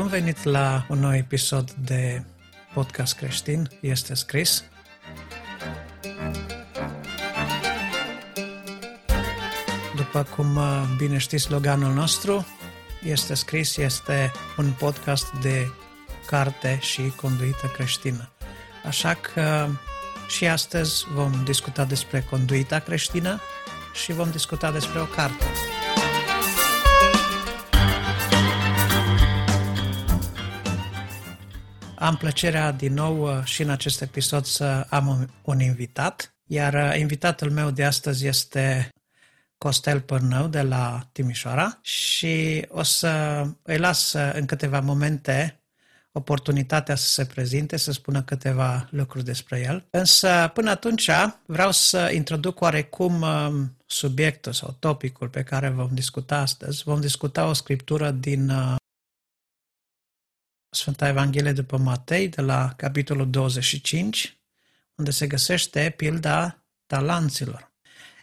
Bun venit la un nou episod de podcast creștin. Este scris. După cum uh, bine știți sloganul nostru, este scris, este un podcast de carte și conduită creștină. Așa că și astăzi vom discuta despre conduita creștină și vom discuta despre o carte. Am plăcerea din nou uh, și în acest episod să am un invitat, iar uh, invitatul meu de astăzi este Costel Părnău de la Timișoara și o să îi las uh, în câteva momente oportunitatea să se prezinte, să spună câteva lucruri despre el. Însă, până atunci, vreau să introduc oarecum um, subiectul sau topicul pe care vom discuta astăzi. Vom discuta o scriptură din Sfânta Evanghelie după Matei, de la capitolul 25, unde se găsește pilda talanților.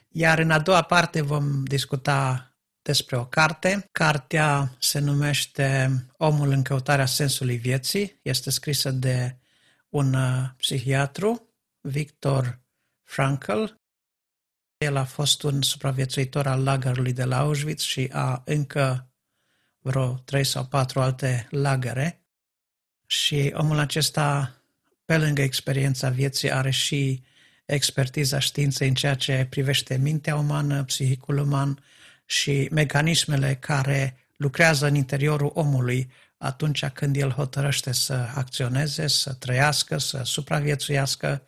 Iar în a doua parte vom discuta despre o carte. Cartea se numește Omul în căutarea sensului vieții. Este scrisă de un uh, psihiatru, Victor Frankl. El a fost un supraviețuitor al lagărului de la Auschwitz și a încă vreo trei sau patru alte lagăre. Și omul acesta, pe lângă experiența vieții, are și expertiza științei în ceea ce privește mintea umană, psihicul uman și mecanismele care lucrează în interiorul omului atunci când el hotărăște să acționeze, să trăiască, să supraviețuiască,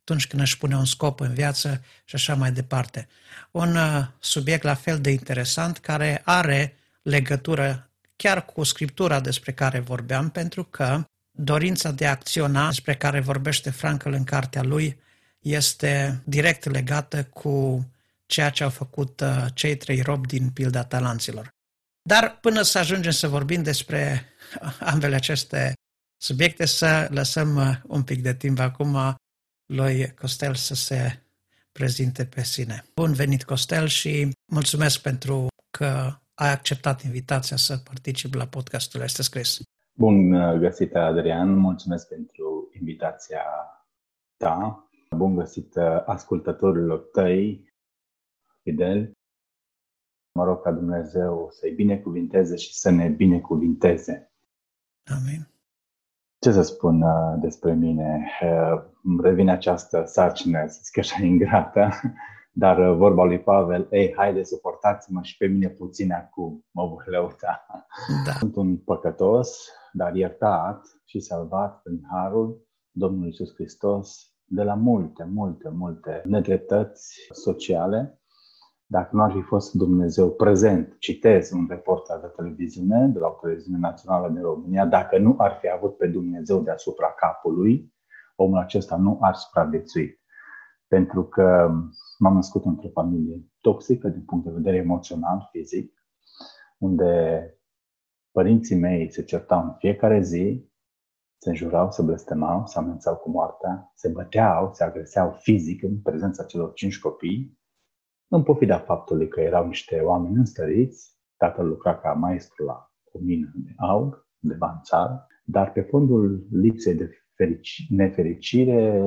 atunci când își pune un scop în viață și așa mai departe. Un uh, subiect la fel de interesant care are legătură chiar cu scriptura despre care vorbeam, pentru că dorința de a acționa despre care vorbește Frankl în cartea lui este direct legată cu ceea ce au făcut uh, cei trei robi din pilda talanților. Dar până să ajungem să vorbim despre ambele aceste subiecte, să lăsăm uh, un pic de timp acum lui Costel să se prezinte pe sine. Bun venit, Costel, și mulțumesc pentru că ai acceptat invitația să participi la podcastul Este Scris. Bun găsit, Adrian. Mulțumesc pentru invitația ta. Bun găsit ascultătorilor tăi, Fidel. Mă rog ca Dumnezeu să-i binecuvinteze și să ne binecuvinteze. Amin. Ce să spun despre mine? Revine această sarcină, să zic așa, ingrată, dar uh, vorba lui Pavel, ei, haide, suportați-mă și pe mine puțin acum, mă voi lăuta. Da. Sunt un păcătos, dar iertat și salvat prin harul Domnului Iisus Hristos de la multe, multe, multe nedreptăți sociale. Dacă nu ar fi fost Dumnezeu prezent, citez un reportaj de televiziune, de la o televiziune națională din România, dacă nu ar fi avut pe Dumnezeu deasupra capului, omul acesta nu ar supraviețui. Pentru că m-am născut într-o familie toxică din punct de vedere emoțional, fizic, unde părinții mei se certau în fiecare zi, se înjurau, se blestemau, se amenințau cu moartea, se băteau, se agreseau fizic în prezența celor cinci copii, în pofida faptului că erau niște oameni înstăriți, tatăl lucra ca maestru la o mină de aur, de în țară, dar pe fondul lipsei de ferici, nefericire,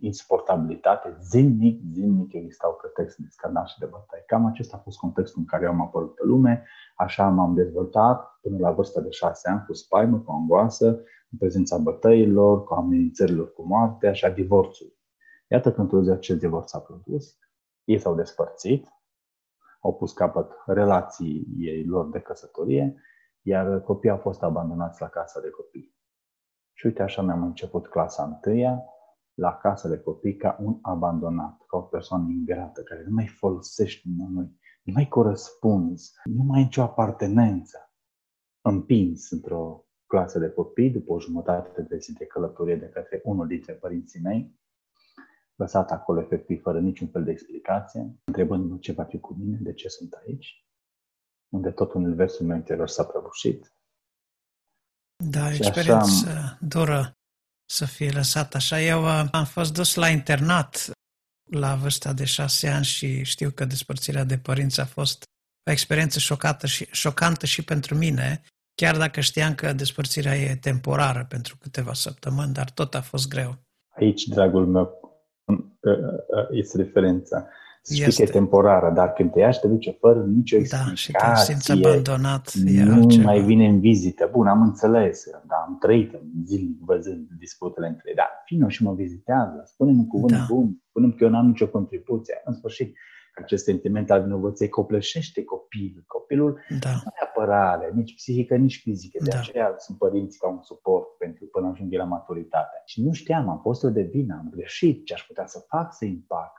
insuportabilitate, zilnic, zilnic existau pretexte de scandal și de bătaie. Cam acesta a fost contextul în care eu am apărut pe lume, așa m-am dezvoltat până la vârsta de șase ani, cu spaimă, cu angoasă, în prezența bătăilor, cu amenințărilor cu moarte, așa divorțul. Iată că într-o zi acest divorț a produs, ei s-au despărțit, au pus capăt relației lor de căsătorie, iar copiii au fost abandonați la casa de copii. Și uite așa mi-am început clasa întâia, la casă de copii ca un abandonat, ca o persoană ingrată, care nu mai folosește noi, nu mai corespunzi, nu mai ai nicio apartenență. Împins într-o clasă de copii, după o jumătate de zi de călătorie de către unul dintre părinții mei, lăsat acolo efectiv fără niciun fel de explicație, întrebându-mă ce va fi cu mine, de ce sunt aici, unde tot universul meu interior s-a prăbușit, da, experiență așa... dură să fie lăsat așa. Eu uh, am fost dus la internat la vârsta de șase ani și știu că despărțirea de părinți a fost o experiență șocată și, șocantă și pentru mine, Chiar dacă știam că despărțirea e temporară pentru câteva săptămâni, dar tot a fost greu. Aici, dragul meu, este diferența. Știi este. că e temporară, dar când te ia și te duce fără nicio explicație, da, și te simți abandonat, nu altceva. mai vine în vizită. Bun, am înțeles, dar am trăit în zilnic văzând disputele între ei. Da, vină și mă vizitează, spune-mi un cuvânt da. bun, spune că eu n-am nicio contribuție. În sfârșit, acest sentiment al vinovăției copleșește copilul. Copilul da. nu are apărare, nici psihică, nici fizică. De da. aceea sunt părinții ca un suport pentru până ajung la maturitate. Și nu știam, am fost eu de vină, am greșit, ce aș putea să fac să impact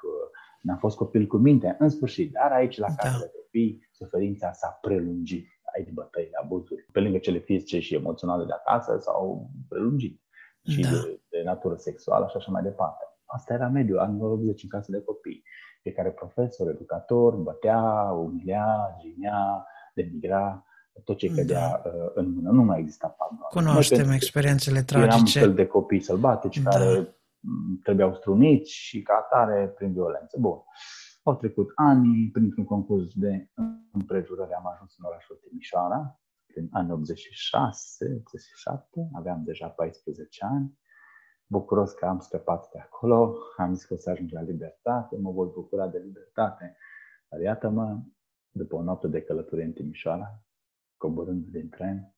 N-am fost copil cu minte, în sfârșit. Dar aici, la casa da. de copii, suferința s-a prelungit. Aici bătăi, abuzuri, pe lângă cele fizice și emoționale de acasă, s-au prelungit. Și da. de, de natură sexuală și așa mai departe. Asta era mediul, anul 80 în casă de copii. Fiecare profesor, educator, bătea, umilia, ginea, demigra, tot ce cădea da. Uh, în mână. Nu mai exista pardon. Cunoaștem experiențele tragice. Eram fel de copii sălbatici da. care trebuiau struniți și ca atare prin violență. Bun. Au trecut ani, printr-un concurs de împrejurări am ajuns în orașul Timișoara, prin anii 86, 87, aveam deja 14 ani. Bucuros că am scăpat de acolo, am zis că o să ajung la libertate, mă voi bucura de libertate. Dar iată-mă, după o noapte de călătorie în Timișoara, coborând din tren,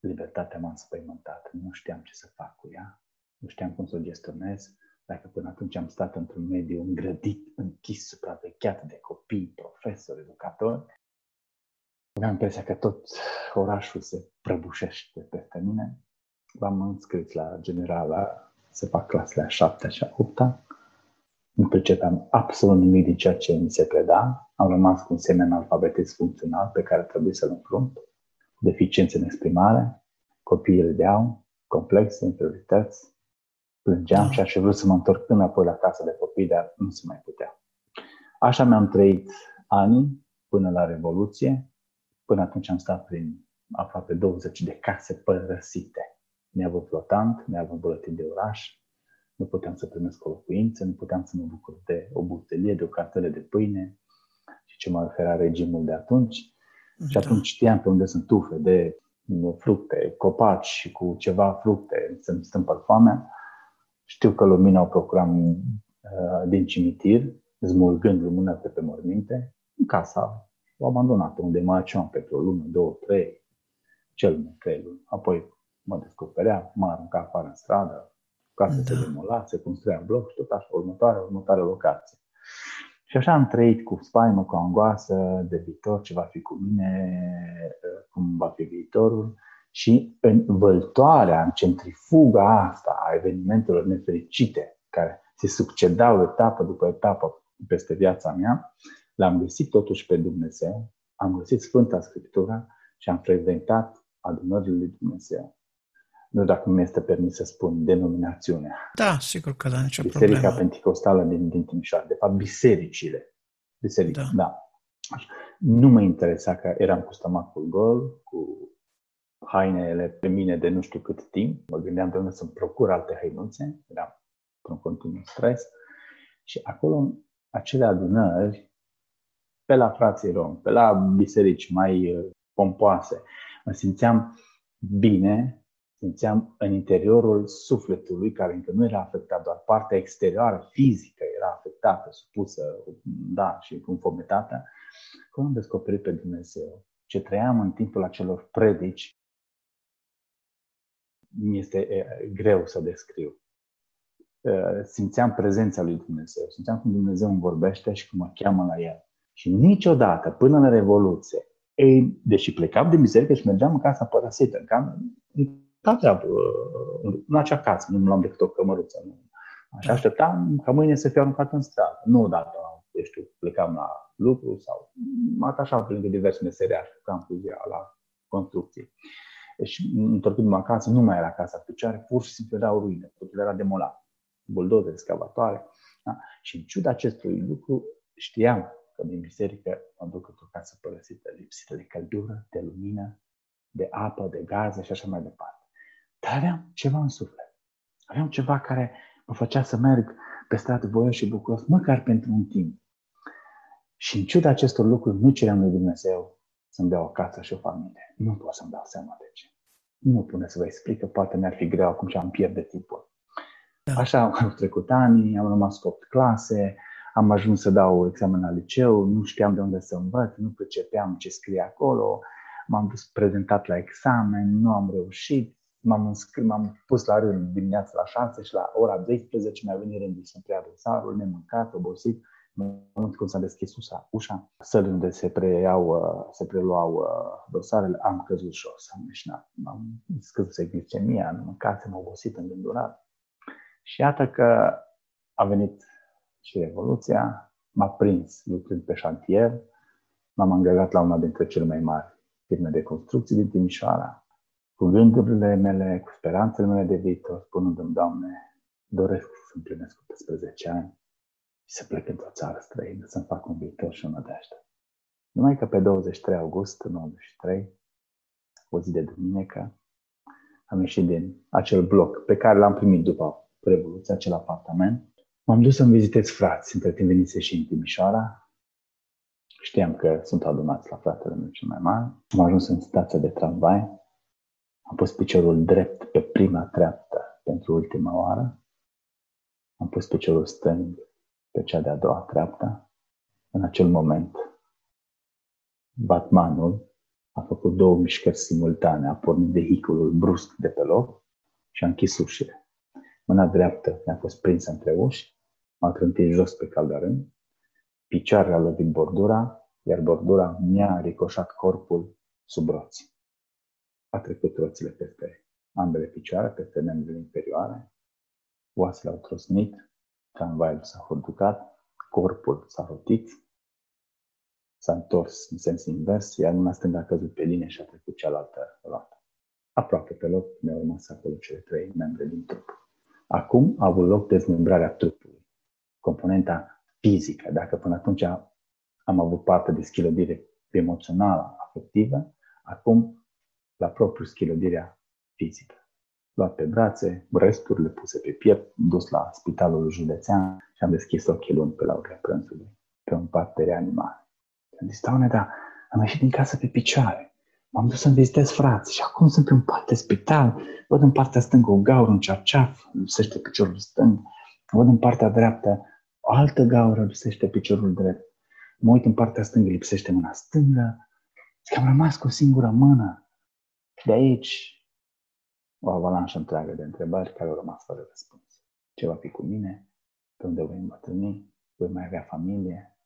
libertatea m-a înspăimântat. Nu știam ce să fac cu ea nu știam cum să o gestionez, dacă până atunci am stat într-un mediu îngrădit, închis, supravegheat de copii, profesori, educatori, aveam impresia că tot orașul se prăbușește peste mine. V-am înscris la generala să fac clasele a șaptea și a opta. Nu pricepeam absolut nimic din ceea ce mi se preda. Am rămas cu un semn alfabetism funcțional pe care trebuie să-l înfrunt. Deficiențe în exprimare, copiii râdeau, complexe, inferiorități, plângeam și aș fi vrut să mă întorc înapoi la casa de copii, dar nu se mai putea. Așa mi-am trăit ani până la Revoluție. Până atunci am stat prin aproape 20 de case părăsite. Neavând flotant, neavând buletin de oraș, nu puteam să primesc o locuință, nu puteam să mă bucur de o butelie, de o cartele de pâine și ce mă oferea regimul de atunci. Da. Și atunci știam pe unde sunt tufe de fructe, copaci și cu ceva fructe să-mi stâmpă foamea. Știu că lumina o procuram uh, din cimitir, smulgând lumânările pe morminte, în casa o abandonată, unde mă aceam pentru o lună, două, trei, cel mult trei luni. Apoi mă descoperea, mă arunca afară în stradă, casa da. se demola, se construia bloc și tot așa, următoare, următoare locație. Și așa am trăit cu spaimă, cu angoasă de viitor, ce va fi cu mine, uh, cum va fi viitorul și în văltoarea, în centrifuga asta a evenimentelor nefericite care se succedau etapă după etapă peste viața mea, l-am găsit totuși pe Dumnezeu, am găsit Sfânta Scriptură și am frecventat adunările lui Dumnezeu. Nu dacă mi este permis să spun denominațiunea. Da, sigur că da, nicio Biserica problemă. Pentecostală din, din Timișoara. De fapt, bisericile. Biserici, da. da. Nu mă interesa că eram cu stomacul gol, cu hainele pe mine de nu știu cât timp. Mă gândeam de unde să-mi procur alte hăinuțe. Eram într-un continuu stres. Și acolo, acele adunări, pe la frații rom, pe la biserici mai uh, pompoase, mă simțeam bine, simțeam în interiorul sufletului, care încă nu era afectat, doar partea exterioară, fizică, era afectată, supusă, da, și înfometată. Cum am descoperit pe Dumnezeu? Ce trăiam în timpul acelor predici mi este greu să descriu. Simțeam prezența lui Dumnezeu, simțeam cum Dumnezeu îmi vorbește și cum mă cheamă la El. Și niciodată, până la Revoluție, ei, deși plecam din biserică și mergeam în casa părăsită, în, cam, în, în acea casă, nu luam decât o cămăruță. Nu. Așa așteptam ca mâine să fiu aruncat în stradă. Nu odată, eu știu, plecam la lucru sau mă atașam prin diverse meseriași, cam cu ziua la construcții. Și întorcându-mă acasă, nu mai era casa pe picioare, pur și simplu erau ruine, totul era demolat. Buldoze, excavatoare. Da? Și în ciuda acestui lucru, știam că din biserică mă duc într-o casă părăsită, lipsită de căldură, de lumină, de apă, de gaze și așa mai departe. Dar aveam ceva în suflet. Aveam ceva care mă făcea să merg pe stradă voios și bucuros, măcar pentru un timp. Și în ciuda acestor lucruri, nu ceream lui Dumnezeu să-mi dea o casă și o familie. Nu pot să-mi dau seama de ce. Nu pune să vă explic, că poate mi-ar fi greu acum și am pierde timpul. Da. Așa au trecut ani, am rămas cu 8 clase, am ajuns să dau examen la liceu, nu știam de unde să învăț, nu percepeam ce scrie acolo, m-am dus prezentat la examen, nu am reușit, m-am înscris, m-am pus la rând dimineața la 6 și la ora 12 mi-a venit rândul să-mi preia dosarul, nemâncat, obosit, în momentul când s-a deschis ușa, ușa sălii unde se, preiau, uh, se preluau uh, dosarele, am căzut jos, am meșnat, am scăzut glicemia, am mâncat, am obosit, îngândurat. Și iată că a venit și Revoluția, m-a prins lucrând pe șantier, m-am angajat la una dintre cele mai mari firme de construcții din Timișoara, cu gândurile mele, cu speranțele mele de viitor, spunându-mi, Doamne, doresc să împlinesc 18 ani și să plec într-o țară străină, să-mi fac un viitor și o nădejde. Numai că pe 23 august 93, o zi de duminică, am ieșit din acel bloc pe care l-am primit după Revoluție, acel apartament. M-am dus să-mi vizitez frați, între timp venise și în Timișoara. Știam că sunt adunați la fratele meu cel mai mare. Am ajuns în stația de tramvai. Am pus piciorul drept pe prima treaptă pentru ultima oară. Am pus piciorul stâng pe cea de-a doua treaptă. În acel moment, Batmanul a făcut două mișcări simultane, a pornit vehiculul brusc de pe loc și a închis ușile. Mâna dreaptă mi-a fost prinsă între uși, m-a trântit jos pe caldarâm, picioarele a lovit bordura, iar bordura mi-a ricoșat corpul sub roți. A trecut roțile peste ambele picioare, peste membrele inferioare, oasele au trosnit, tramvaiul s-a hurducat, corpul s-a rotit, s-a întors în sens invers, iar mâna stângă a căzut pe linie și a trecut cealaltă roată. Aproape pe loc mi-au rămas acolo cele trei membre din trup. Acum a avut loc dezmembrarea trupului, componenta fizică. Dacă până atunci am avut parte de schilodire emoțională, afectivă, acum la propriu schilodirea fizică. Luat pe brațe, resturile puse pe piept, dus la spitalul județean și am deschis ochii luni pe la ora prânzului, pe un pat de reanimare. Am zis, doamne, dar am ieșit din casă pe picioare. M-am dus să-mi vizitez frații și acum sunt pe un pat de spital. Văd în partea stângă o gaură, un cerceaf, lipsește piciorul stâng. Văd în partea dreaptă o altă gaură, lipsește piciorul drept. Mă uit în partea stângă, lipsește mâna stângă. Și am rămas cu o singură mână. De aici, o avalanșă întreagă de întrebări care au rămas fără răspuns. Ce va fi cu mine? Pe unde voi îmbătrâni? Voi mai avea familie?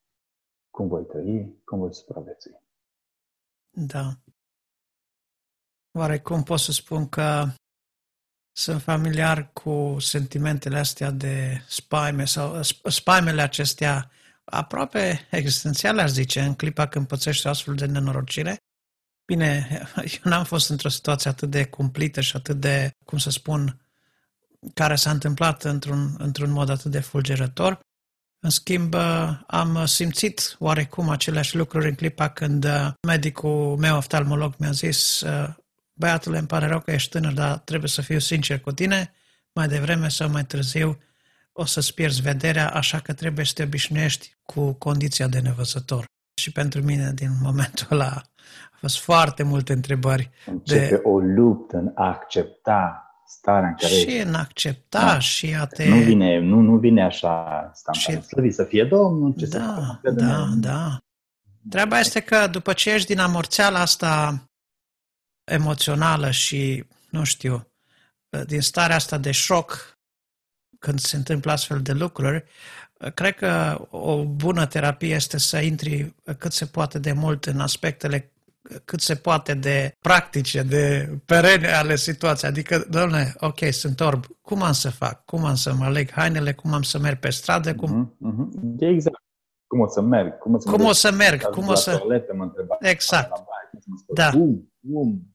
Cum voi trăi? Cum voi supraviețui? Da. Oarecum pot să spun că sunt familiar cu sentimentele astea de spaime sau spaimele acestea aproape existențiale, aș zice, în clipa când pățești astfel de nenorocire. Bine, eu n-am fost într-o situație atât de cumplită și atât de, cum să spun, care s-a întâmplat într-un, într-un mod atât de fulgerător. În schimb, am simțit oarecum aceleași lucruri în clipa când medicul meu oftalmolog mi-a zis băiatule, îmi pare rău că ești tânăr, dar trebuie să fiu sincer cu tine, mai devreme sau mai târziu o să-ți pierzi vederea, așa că trebuie să te obișnuiești cu condiția de nevăzător. Și pentru mine, din momentul ăla, a fost foarte multe întrebări. Începe de... o luptă în a accepta starea în care Și ești. în accepta da. și a te... Nu vine, nu, nu vine așa și... Slăvit să fie Domnul, ce da, să Da, da. Treaba este că după ce ești din amorțeala asta emoțională și, nu știu, din starea asta de șoc când se întâmplă astfel de lucruri, cred că o bună terapie este să intri cât se poate de mult în aspectele cât se poate de practice, de perene ale situației. Adică, domnule, ok, sunt orb, cum am să fac? Cum am să mă leg hainele? Cum am să merg pe stradă? Cum... Mm-hmm, mm-hmm. Exact. Cum o să merg? Cum o să, cum merg? O să merg? Cum o să... Toalete, mă întreba. Exact. Da. Cum? Cum?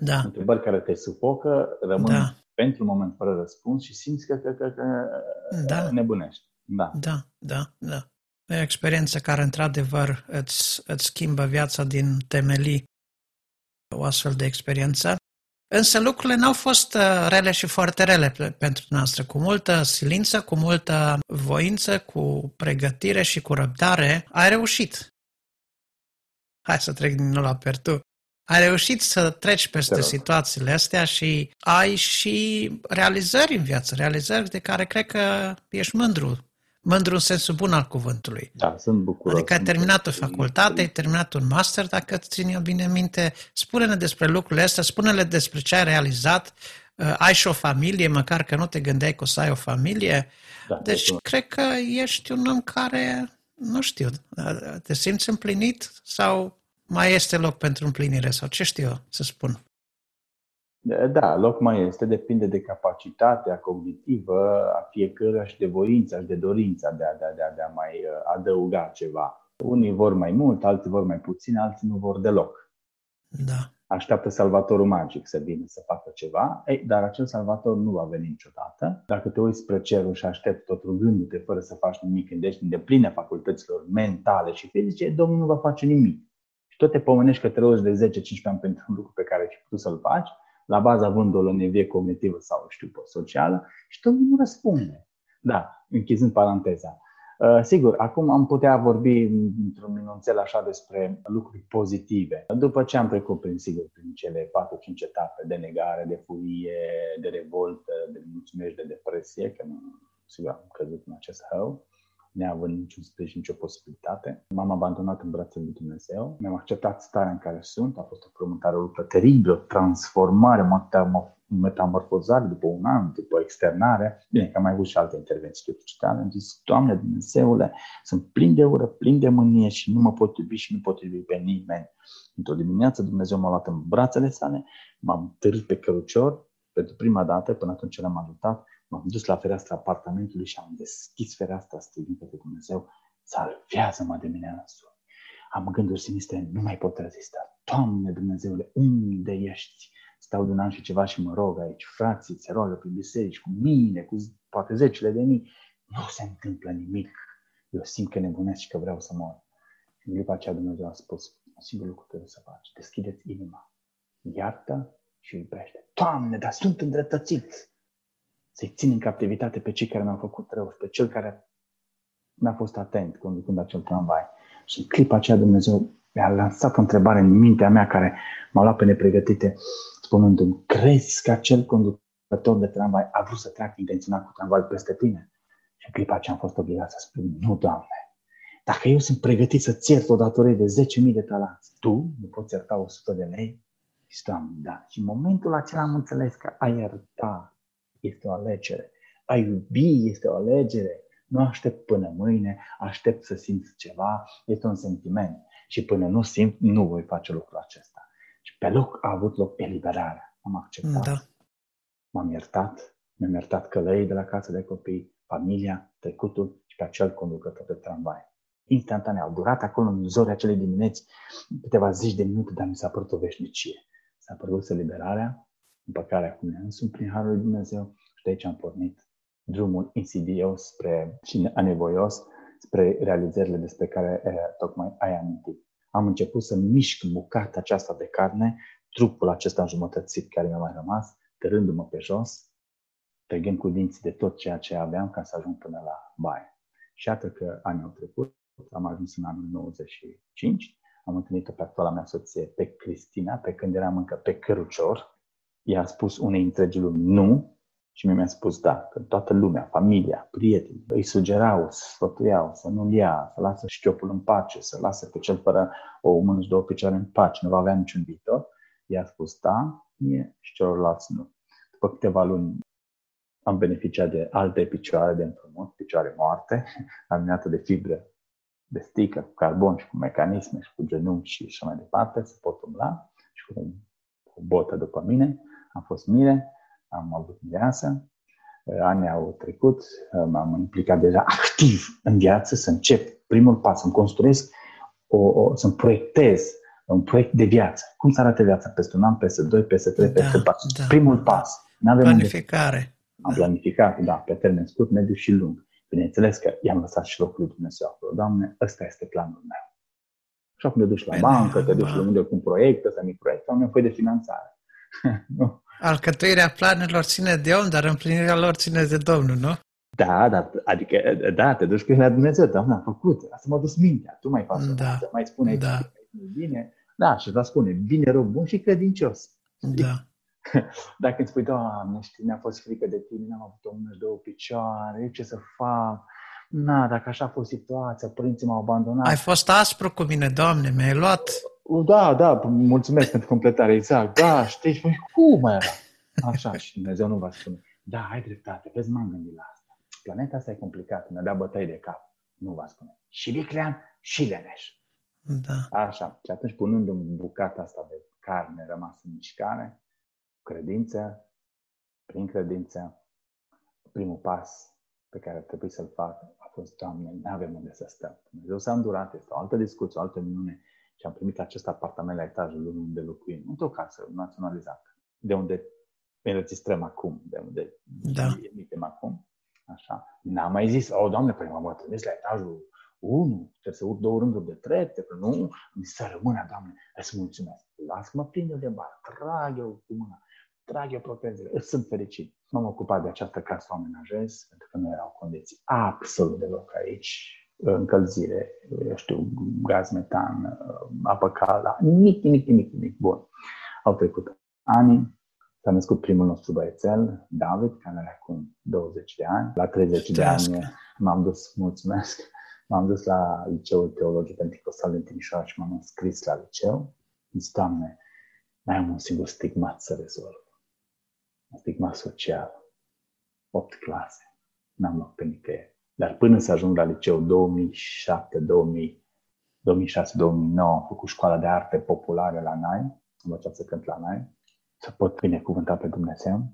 da. întrebări care te sufocă, rămân da. pentru un moment fără răspuns și simți că, că, că, că da. nebunești. Da. da, da, da. E o experiență care, într-adevăr, îți, îți schimbă viața din temelii, o astfel de experiență. Însă lucrurile n-au fost uh, rele și foarte rele pentru noastră. Cu multă silință, cu multă voință, cu pregătire și cu răbdare, ai reușit. hai să trec din nou la Pertu. Ai reușit să treci peste situațiile astea și ai și realizări în viață, realizări de care cred că ești mândru. Mândru în sensul bun al cuvântului. Da, sunt bucuros. Adică ai terminat o facultate, ai terminat un master, dacă țin eu bine minte. Spune-ne despre lucrurile astea, spune-le despre ce ai realizat. Uh, ai și o familie, măcar că nu te gândeai că o să ai o familie. Da, deci cred că ești un om care, nu știu, te simți împlinit sau mai este loc pentru împlinire sau ce știu eu să spun? Da, loc mai este, depinde de capacitatea cognitivă a fiecăruia și de voința și de dorința de a, de, a, de, a, de a mai uh, adăuga ceva. Unii vor mai mult, alții vor mai puțin, alții nu vor deloc. Da. Așteaptă salvatorul magic să vină să facă ceva, Ei, dar acel salvator nu va veni niciodată. Dacă te uiți spre cerul și aștepți tot rugându-te fără să faci nimic, în deci de pline facultăților mentale și fizice, Domnul nu va face nimic tot te pomenești că te rogi de 10-15 ani pentru un lucru pe care ai putut să-l faci, la baza având o nevie cognitivă sau, știu, socială, și Domnul nu răspunde. Da, închizând paranteza. Uh, sigur, acum am putea vorbi într-un minunțel așa despre lucruri pozitive. După ce am trecut prin, sigur, prin cele 4-5 etape de negare, de furie, de revoltă, de mulțumiri, de depresie, că nu, sigur, am căzut în acest hău, neavând niciun sprijin, nicio posibilitate. M-am abandonat în brațele lui Dumnezeu, mi-am acceptat starea în care sunt, a fost o frământare, o luptă teribilă, o transformare, o metamorfozare după un an, după externare. Bine, că am mai avut și alte intervenții chirurgicale. Am zis, Doamne Dumnezeule, sunt plin de ură, plin de mânie și nu mă pot iubi și nu pot iubi pe nimeni. Într-o dimineață Dumnezeu m-a luat în brațele sale, m-am târât pe cărucior, pentru prima dată, până atunci l-am ajutat, M-am dus la fereastra apartamentului și am deschis fereastra strigând pe Dumnezeu, salvează-mă de mine însuși. Am gânduri sinistre, nu mai pot rezista. Doamne Dumnezeule, unde ești? Stau de un an și ceva și mă rog aici, frații se roagă prin biserici cu mine, cu poate zecile de mii. Nu se întâmplă nimic. Eu simt că nebunesc și că vreau să mor. Și în clipa aceea Dumnezeu a spus, un singur lucru trebuie să faci, deschideți inima, iartă și iubește. Doamne, dar sunt îndreptățit să-i țin în captivitate pe cei care mi-au făcut rău și pe cel care mi-a fost atent conducând acel tramvai. Și în clipa aceea Dumnezeu mi-a lansat o întrebare în mintea mea care m-a luat pe nepregătite, spunându-mi, crezi că acel conducător de tramvai a vrut să treacă intenționat cu tramvai peste tine? Și în clipa aceea am fost obligat să spun, nu, Doamne, dacă eu sunt pregătit să-ți iert o datorie de 10.000 de talanți, tu nu poți ierta 100 de lei? Și Doamne, da. Și în momentul acela am înțeles că a ierta este o alegere. A iubi este o alegere. Nu aștept până mâine, aștept să simt ceva, este un sentiment. Și până nu simt, nu voi face lucrul acesta. Și pe loc a avut loc eliberarea. Am acceptat, da. m-am iertat, mi-am iertat călăii de la casă de copii, familia, trecutul și pe acel conducător de tramvai. Instantaneu, au durat acolo în zorii acelei dimineți câteva zeci de minute, dar mi s-a părut o veșnicie. S-a produs eliberarea, împăcarea cu mine însumi prin Harul lui Dumnezeu și de aici am pornit drumul insidios spre, și anevoios spre realizările despre care eh, tocmai ai amintit. Am început să mișc bucata aceasta de carne, trupul acesta înjumătățit care mi-a mai rămas, tărându-mă pe jos, trăgând cu dinții de tot ceea ce aveam ca să ajung până la baie. Și iată că anii au trecut, am ajuns în anul 95, am întâlnit-o pe actuala mea soție, pe Cristina, pe când eram încă pe cărucior, i-a spus unei întregi lumi nu și mi-a spus da, că toată lumea, familia, prietenii îi sugerau, sfătuiau să nu-l ia, să lasă șchiopul în pace, să lasă pe cel fără o mână și două picioare în pace, nu va avea niciun viitor. I-a spus da, mie și celorlalți nu. După câteva luni am beneficiat de alte picioare de împrumut, picioare moarte, laminate de fibre de stică, cu carbon și cu mecanisme și cu genunchi și așa mai departe, să pot umbla și cu, cu botă după mine am fost mire, am avut mireasă, anii au trecut, m-am implicat deja activ în viață, să încep primul pas, să-mi construiesc, o, o, să-mi proiectez un proiect de viață. Cum să arate viața peste un an, peste doi, peste trei, peste da, patru? Da. Primul pas. N-avem Planificare. Am planificat, da, pe termen scurt, mediu și lung. Bineînțeles că i-am lăsat și locul lui Dumnezeu acolo. Doamne, ăsta este planul meu. Și acum te duci la bancă, te duci la unde cu un proiect, ăsta mic proiect, sau nevoie de finanțare. nu? Alcătuirea planurilor ține de om, dar împlinirea lor ține de Domnul, nu? Da, da, adică, da, te duci cu la Dumnezeu, Doamne, am făcut, asta m-a dus mintea, tu mai faci, da, mai spune, da. bine. Da, și vă spune, bine rău bun și credincios. Da. Dacă îți spui, Doamne, știi, mi-a fost frică de tine, n-am avut o mână, două picioare, ce să fac? Na, dacă așa a fost situația, părinții m-au abandonat. Ai fost aspru cu mine, Doamne, mi-ai luat... Da, da, mulțumesc pentru completare, exact. Da, știi, și cum era? Așa, și Dumnezeu nu va spune. Da, ai dreptate, vezi, m-am gândit la asta. Planeta asta e complicată, mi-a dat bătăi de cap. Nu va spune. Și Viclean și Leneș. Da. Așa. Și atunci, punând în bucata asta de carne rămasă în mișcare, credință, prin credință, primul pas pe care ar trebui să-l fac a fost, Doamne, nu avem unde să stăm. Dumnezeu s-a îndurat, este o altă discuție, o altă minune și am primit acest apartament la etajul unde locuim, într-o casă naționalizată, de unde înregistrăm acum, de unde da. emitem acum. Așa. N-am mai zis, o, Doamne, păi mă trimis la etajul 1, trebuie să urc două rânduri de trepte, că nu, mi să rămână, Doamne, îți mulțumesc. Lasă-mă plin de bani, trag eu cu mâna, trag eu protezele, îți sunt fericit. M-am ocupat de această casă o amenajez, pentru că nu erau condiții absolut deloc aici, încălzire, eu știu, gaz metan, apă caldă, nimic, nimic, nimic, nimic. Bun. Au trecut ani, S-a născut primul nostru băiețel, David, care are acum 20 de ani. La 30 de ani m-am dus, mulțumesc, m-am dus la Liceul Teologic Pentecostal din Timișoara și m-am înscris la liceu. Zic, Doamne, mai am un singur stigmat să rezolv. Un stigmat social. 8 clase. N-am loc pe nicăieri. Dar până să ajung la liceu 2007, 2000, 2006-2009, am făcut școala de arte populare la NAI, am învățat să cânt la NAI să pot binecuvânta pe Dumnezeu.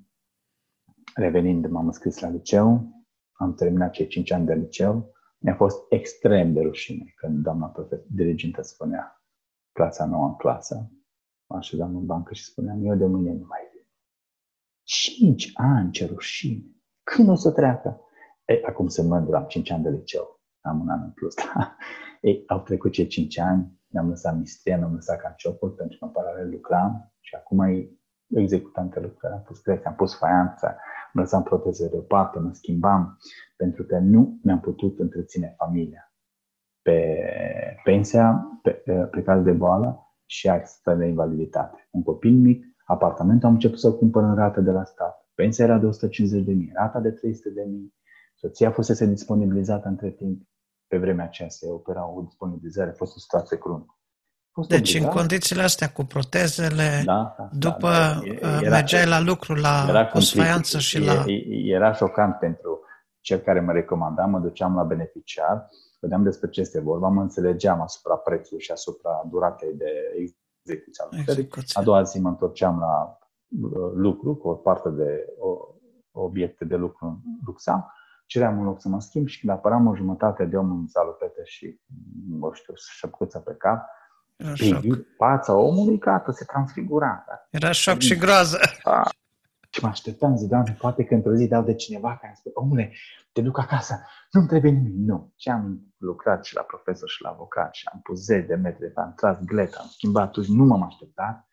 Revenind, m-am înscris la liceu, am terminat cei 5 ani de liceu. Mi-a fost extrem de rușine când doamna dirigintă spunea clasa nouă în clasă. Mă așezam în bancă și spuneam, eu de mâine nu mai vin. 5 ani, ce rușine! Când o să treacă? Ei, acum sunt mândru, am 5 ani de liceu. Am un an în plus. Da? Ei, au trecut cei 5 ani, mi-am lăsat mistria, mi-am lăsat canciopul pentru că în paralel lucram și acum executante lucrări, am pus creche, am pus faianță, am lăsat proteze deoparte, mă schimbam, pentru că nu mi-am putut întreține familia. Pe pensia, pe, pe caz de boală și accidă de invaliditate. Un copil mic, apartamentul am început să-l cumpăr în rată de la stat. Pensia era de 150 de mii, rata de 300 de mii. Soția fusese disponibilizată între timp. Pe vremea aceea se opera o disponibilizare, a fost o situație cruntă fost deci obligat. în condițiile astea cu protezele, da, da, după da, da. Era, mergeai la lucru, la era posfaianță și la... Era șocant pentru cel care mă recomanda, mă duceam la beneficiar, vedeam despre ce este vorba, mă înțelegeam asupra prețului și asupra duratei de execuție a lucrării. A doua zi mă întorceam la uh, lucru cu o parte de o, obiecte de lucru în Luxa, ceream un loc să mă schimb și când apăram o jumătate de om în salupete și, nu știu, șăpcuță pe cap, era șoc. Fața omului, gata, se transfigura. Da? Era șoc și groază. A, și mă așteptam, zi, Doamne, poate că într-o zi dau de cineva care spune, omule, te duc acasă, nu-mi trebuie nimic. Nu. Ce am lucrat și la profesor și la avocat și am pus zeci de metri, am tras gleta, am schimbat tuși, nu m-am așteptat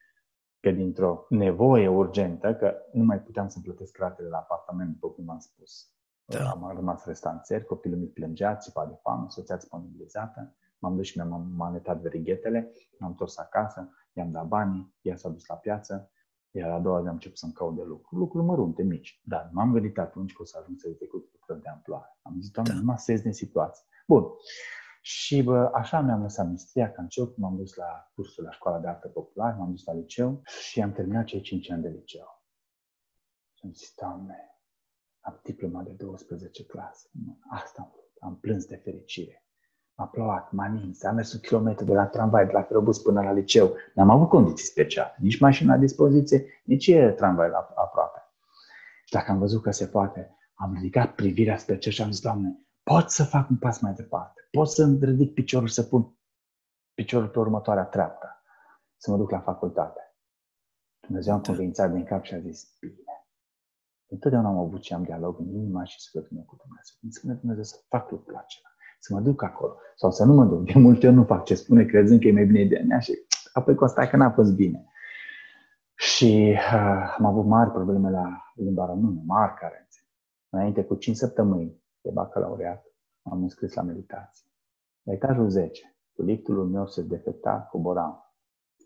că dintr-o nevoie urgentă, că nu mai puteam să plătesc ratele la apartament, după cum am spus. Da. Am rămas restanțeri, copilul mic plângea, țipa de foame, soția disponibilizată M-am dus și mi-am manetat verighetele, m-am întors acasă, i-am dat banii, ea s-a dus la piață, iar a doua zi am început să-mi caut de lucru. Lucruri mărunte, mici. Dar m-am gândit atunci că o să ajung să execut lucruri de amploare. Am zis, Doamne, da. nu mă din situație. Bun. Și bă, așa mi-am lăsat mistria ca încep, m-am dus la cursul la școala de artă populară, m-am dus la liceu și am terminat cei 5 ani de liceu. Și am zis, Doamne, am diploma de 12 clase. Asta am Am plâns de fericire a plouat, m-a nins, am mers un kilometru de la tramvai, de la ferobus până la liceu. N-am avut condiții speciale, nici mașina la dispoziție, nici tramvai la, aproape. Și dacă am văzut că se poate, am ridicat privirea spre cer și am zis, Doamne, pot să fac un pas mai departe, pot să ridic piciorul să pun piciorul pe următoarea treaptă, să mă duc la facultate. Dumnezeu am convințat din cap și a zis, bine. Întotdeauna am avut și am dialog în inima și sufletul meu cu Dumnezeu. Îmi spune Dumnezeu să fac lucrul acela să mă duc acolo sau să nu mă duc. De multe ori nu fac ce spune, crezând că e mai bine de mea și apoi constat că n-a fost bine. Și uh, am avut mari probleme la limba română, mari carențe. Înainte cu 5 săptămâni de bacalaureat, am înscris la meditație. La etajul 10, liftul meu se defecta, coboram.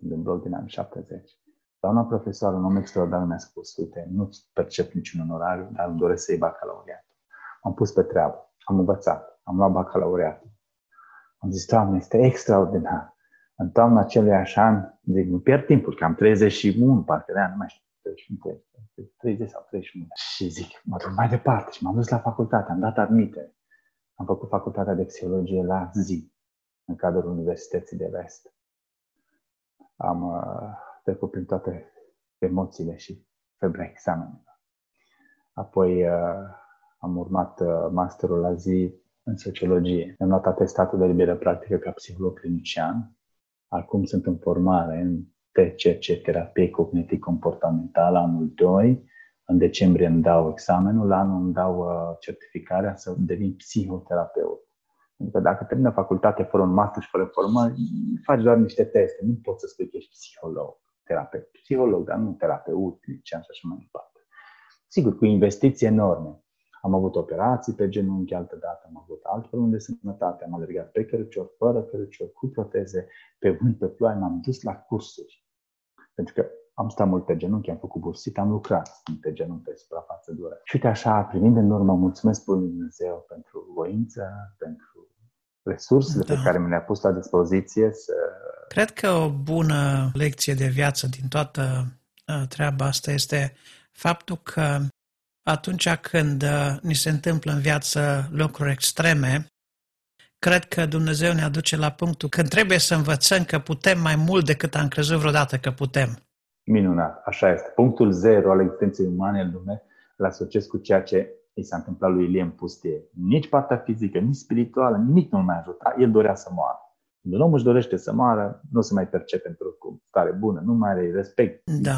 Din blog din anii 70. Doamna profesoară, un om extraordinar mi-a spus, uite, nu-ți percep niciun onorariu, dar îmi doresc să iei bacalaureatul. M-am pus pe treabă, am învățat, am luat bacalaureatul. Am zis, Doamne, este extraordinar. În toamna acelui an, zic, nu pierd timpul, că am 31, parcă de ani, nu mai știu, 31, 30 sau 31. Și zic, mă duc mai departe și m-am dus la facultate, am dat admite. Am făcut facultatea de psihologie la zi, în cadrul Universității de Vest. Am uh, trecut prin toate emoțiile și febra examenelor. Apoi uh, am urmat uh, masterul la zi în sociologie. Am luat atestatul de liberă practică ca psiholog clinician. Acum sunt în formare în TCC, terapie cognitiv-comportamentală, anul 2. În decembrie îmi dau examenul, la anul îmi dau uh, certificarea să devin psihoterapeut. Pentru că dacă termină facultate fără un master și fără formă, faci doar niște teste. Nu poți să spui că ești psiholog, terapeut. Psiholog, dar nu terapeut, clinician și așa mai departe. Sigur, cu investiții enorme. Am avut operații pe genunchi altă dată, am avut alte probleme de sănătate, am alergat pe cărucior, fără cărucior, cu proteze, pe vânt, pe ploaie, m-am dus la cursuri. Pentru că am stat mult pe genunchi, am făcut bursit, am lucrat pe genunchi pe suprafață dură. Și uite așa, primind în urmă, mulțumesc Bunului Dumnezeu pentru voință, pentru resursele da. pe care mi le-a pus la dispoziție să... Cred că o bună lecție de viață din toată uh, treaba asta este faptul că atunci când uh, ni se întâmplă în viață lucruri extreme, cred că Dumnezeu ne aduce la punctul când trebuie să învățăm că putem mai mult decât am crezut vreodată că putem. Minunat, așa este. Punctul zero al existenței umane în lume îl asociez cu ceea ce i s-a întâmplat lui Ilie în pustie. Nici partea fizică, nici spirituală, nimic nu-l mai ajuta. El dorea să moară. Când un om își dorește să moară, nu se mai percepe într-o stare bună, nu mai are respect. Da.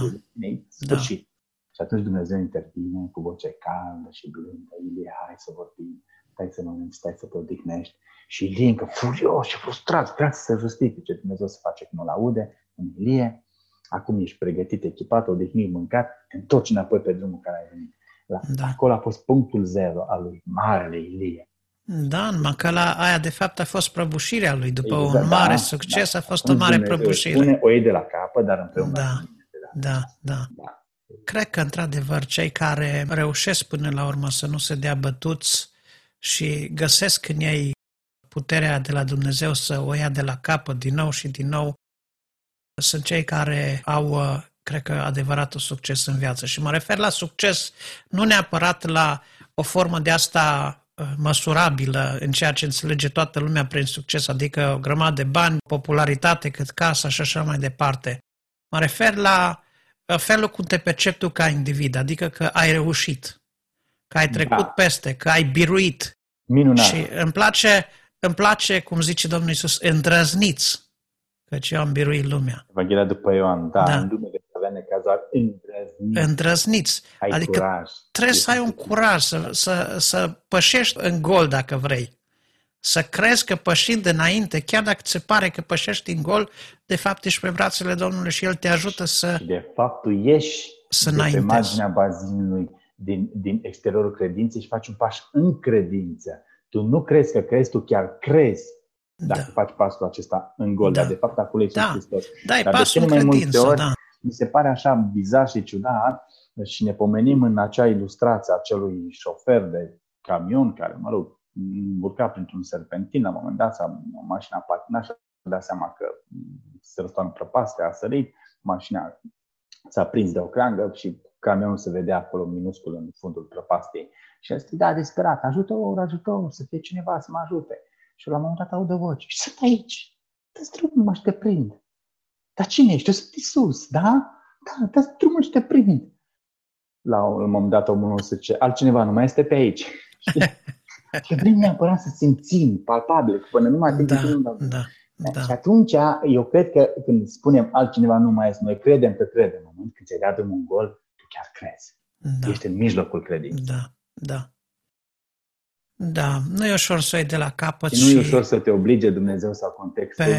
Sfârșit. Da. Și atunci Dumnezeu intervine cu voce caldă și blândă. Ilie, hai să vorbim, stai să mănânci, stai să te odihnești. Și Ilie încă furios și frustrat, vrea să se justifice. Dumnezeu să face cum nu-l aude. În Ilie, acum ești pregătit, echipat, odihnit, mâncat, te întorci înapoi pe drumul care ai venit. La, da. Acolo a fost punctul zero al lui Marele Ilie. Da, numai la aia de fapt a fost prăbușirea lui. După exact, un mare da, succes da. a fost Atunci o mare Dumnezeu prăbușire. Spune o iei de la capă, dar împreună. Da, da, da. da. Cred că, într-adevăr, cei care reușesc până la urmă să nu se dea bătuți și găsesc în ei puterea de la Dumnezeu să o ia de la capăt din nou și din nou, sunt cei care au, uh, cred că, adevăratul succes în viață. Și mă refer la succes nu neapărat la o formă de asta uh, măsurabilă în ceea ce înțelege toată lumea prin succes, adică o grămadă de bani, popularitate, cât casa și așa mai departe. Mă refer la felul cum te percepi tu ca individ, adică că ai reușit, că ai trecut da. peste, că ai biruit. Minunat. Și îmi place, îmi place, cum zice Domnul Iisus, îndrăzniți, căci eu am biruit lumea. Evanghelia după Ioan, da, da. în lume de avea necazat, îndrăzniți. Îndrăzniți. Ai adică curaj. trebuie să ai un curaj, să, să, să pășești în gol dacă vrei să crezi că pășind înainte, chiar dacă ți se pare că pășești în gol, de fapt ești pe brațele Domnului și El te ajută să De fapt, tu ieși să de pe marginea bazinului din, din exteriorul credinței și faci un pas în credință. Tu nu crezi că crezi, tu chiar crezi dacă da. faci pasul acesta în gol, da. dar de fapt acolo e da. Hristos. Da, e dar pasul de cele mai credință, multe ori, da. mi se pare așa bizar și ciudat și ne pomenim în acea ilustrație a acelui șofer de camion care, mă rog, urca printr-un serpentin, la un moment dat, sau mașina patina și a dat seama că se răstoară în prăpastie, a sărit, mașina s-a prins de o creangă și camionul se vedea acolo minuscul în fundul prăpastiei. Și a strigat disperat, ajutor, ajutor, să fie cineva să mă ajute. Și la un moment dat audă voce, și sunt aici, dă drumul și te prind. Dar cine ești? Eu sunt Iisus, da? Da, dă drumul și te prind. La un moment dat omul se zice, altcineva nu mai este pe aici. Și vrem neapărat să simțim palpabil, până numai atât da, da, da, da. Și atunci, eu cred că când spunem altcineva nu mai este, noi credem că credem. În moment când ți-ai dat un gol, tu chiar crezi. Da. Ești în mijlocul credinței. Da, da. Da, nu e ușor să o iei de la capăt și... Nu e ușor să te oblige Dumnezeu sau contextul pe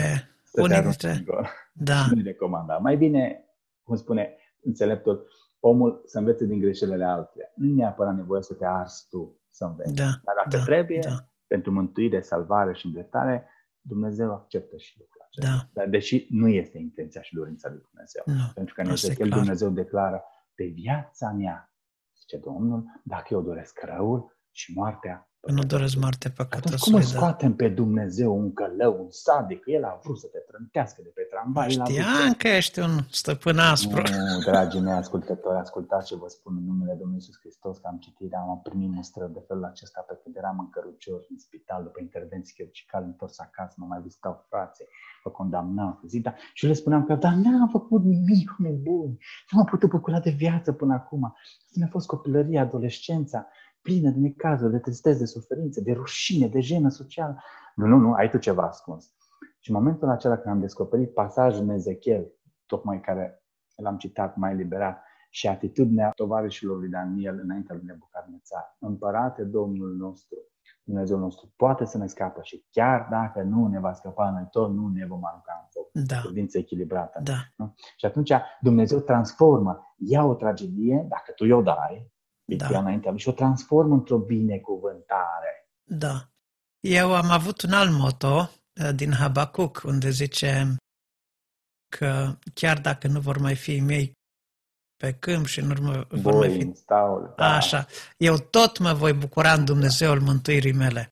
să te dintre... gol. Da. Nu-i recomanda. Mai bine, cum spune înțeleptul, omul să învețe din greșelile altuia. Nu e neapărat nevoie să te arzi tu să înveți. Da, Dar dacă da, trebuie, da. pentru mântuire, salvare și îndreptare, Dumnezeu acceptă și lucrul acesta. Da. Dar deși nu este intenția și dorința lui Dumnezeu. Nu, Pentru că în asta e Ezechiel clar. Dumnezeu declară, pe viața mea, zice Domnul, dacă eu doresc răul și moartea, Nu doresc moarte atunci cum păcătosului, îl da. scoatem pe Dumnezeu un călău, un sadic? El a vrut să te trântească de pe tramvai. el a vrut să- Știam că ești un stăpân aspru. Nu, dragii mei ascultători, ascultați ce vă spun în numele Domnului Iisus Hristos, că am citit, am primit mustrări de felul acesta pe când eram în cărucior, în spital, după intervenții chirurgicale, întors acasă, mă mai vizitau frații, mă condamnau, cu zi, dar și eu le spuneam că, dar n-am făcut nimic, oameni buni, nu m-am putut bucura de viață până acum. Asta mi-a fost copilăria, adolescența, plină de necazuri, de tristeză, de suferință, de rușine, de jenă socială. Nu, nu, nu, ai tu ceva ascuns. Și în momentul acela când am descoperit pasajul în Ezechiel, tocmai care l-am citat mai liberat, și atitudinea tovarășilor lui Daniel înaintea lui Nebucadnețar. Împărate Domnul nostru, Dumnezeu nostru, poate să ne scapă și chiar dacă nu ne va scăpa, noi tot nu ne vom arunca în foc. Da, Credință echilibrată. da, Și atunci Dumnezeu transformă, ia o tragedie, dacă tu i-o dai, Da. da. înaintea lui, și o transformă într-o binecuvântare. da. Eu am avut un alt moto eh, din Habacuc, unde zice că chiar dacă nu vor mai fi mei pe câmp și nu mă- vor mai Boi fi în staul. da. Așa. Eu tot mă voi bucura în Dumnezeul mântuirii mele.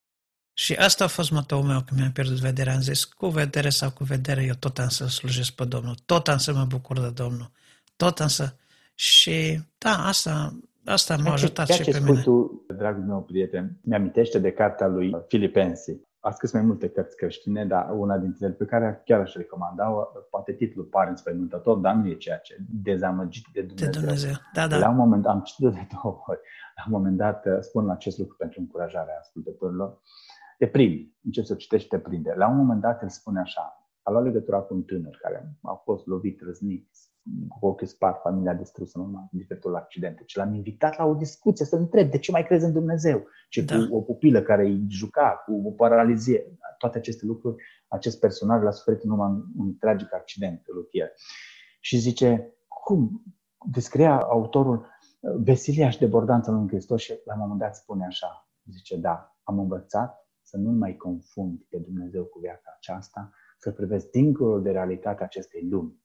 Și asta a fost motoul meu când mi-am pierdut vederea. Am zis, cu vedere sau cu vedere, eu tot am să slujesc pe Domnul. Tot am să mă bucur de Domnul. Tot am să... Și da, asta, asta m-a Ceea ce- ajutat ceea și ce pe spui mine. tu, dragul meu prieten, mi-amintește de cartea lui Filipensi. A scris mai multe cărți creștine, dar una dintre ele pe care chiar aș recomanda, poate titlul pare înspăimântător, dar nu e ceea ce dezamăgit de De Dumnezeu. Dumnezeu. Da, La da. un moment dat, am citit de două ori, la un moment dat uh, spun acest lucru pentru încurajarea ascultătorilor, te primi, încep să citești și te prinde. La un moment dat el spune așa, a luat legătura cu un tânăr care a fost lovit, răznit, cu ochii spart, familia distrusă în urma diferitor accidente. Și l-am invitat la o discuție să întreb de ce mai crezi în Dumnezeu. Și Da. cu o pupilă care îi juca, cu o paralizie, toate aceste lucruri, acest personaj l-a suferit în urma un, un tragic accident rutier. Și zice, cum? Descria autorul veseliaș și debordanța lui Hristos și la un moment dat spune așa, zice, da, am învățat să nu mai confund pe Dumnezeu cu viața aceasta, să privesc dincolo de realitatea acestei lumi.